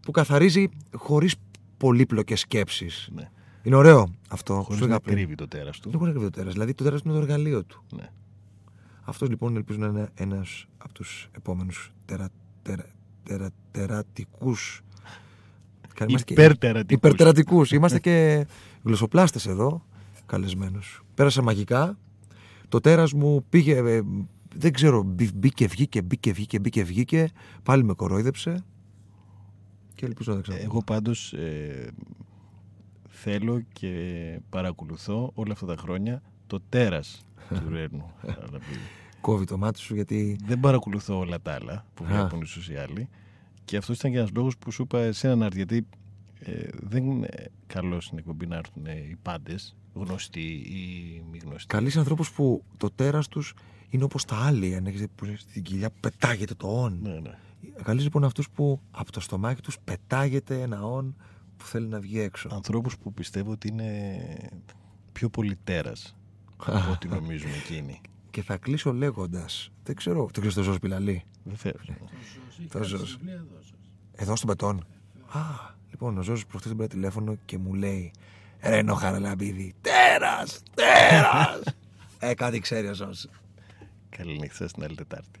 Που καθαρίζει χωρίς πολύπλοκες σκέψεις.
Ναι.
Είναι ωραίο αυτό.
Χωρίς
Σου έλεγα
να
πριν.
κρύβει το τέρας του.
Δεν μπορεί να κρύβει το τέρας. Δηλαδή το τέρας του είναι το εργαλείο του.
Ναι.
Αυτός λοιπόν ελπίζω να είναι ένας από τους επόμενους τερα, τερα, τερα, τερατικούς.
Υπερτερατικούς.
Υπερτερατικούς. Είμαστε και γλωσσοπλάστες εδώ, καλεσμένους. Πέρασα μαγικά. Το τέρας μου πήγε. ε, δεν ξέρω, μπη- μπήκε, βγήκε, μπήκε, βγήκε, μπήκε, βγήκε. Πάλι με κορόιδεψε. Και ελπίζω να δεν ξαναπώ.
Εγώ πάντως ε, θέλω και παρακολουθώ όλα αυτά τα χρόνια το τέρας του Ρένου Χαραμπίδη.
Κόβει το μάτι σου γιατί.
Δεν παρακολουθώ όλα τα άλλα που
Α.
βλέπουν οι σοσιάλοι και αυτός ήταν και ένας λόγος που σου είπα εσένα να έρθει, γιατί ε, δεν είναι καλό στην εκπομπή να έρθουν οι πάντες γνωστοί ή μη γνωστοί.
Καλείς ανθρώπους που το τέρας τους είναι όπως τα άλλη. Αν έχετε που στην κοιλιά πετάγεται το όν.
Ναι, ναι.
Καλείς λοιπόν αυτούς που από το στομάχι τους πετάγεται ένα όν που θέλει να βγει έξω.
Ανθρώπους που πιστεύω ότι είναι πιο πολύ τέρας από ό,τι νομίζουν εκείνοι.
Και θα κλείσω λέγοντας. Δεν ξέρω. Δεν ξέρω το Ζώο Πιλαλή.
Βεβαίως.
Το Ζώος.
Το
Έχει
Ζώος.
βιβλία εδώ σας.
Εδώ στον Πετόν. Α, λοιπόν, ο Ζώος προχθές με πήρε τηλέφωνο και μου λέει Ρένο Χαραλαμπίδη. Τέρας! Τέρας! ε, κάτι ξέρει ο Ζώος.
Καλή νύχτα στην άλλη Τετάρτη.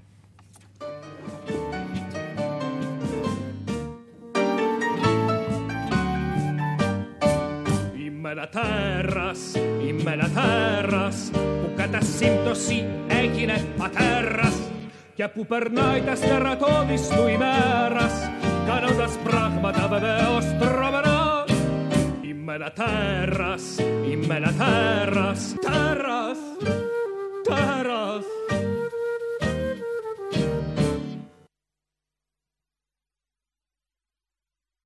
Είμαι ένα τέρας, είμαι ένα τέρας που κατά σύμπτωση έγινε πατέρας. Και που περνάει τα στερατώδης του ημέρας κάνοντας πράγματα βεβαίως τρομερά Είμαι ένα τέρας, είμαι ένα τέρας, τέρας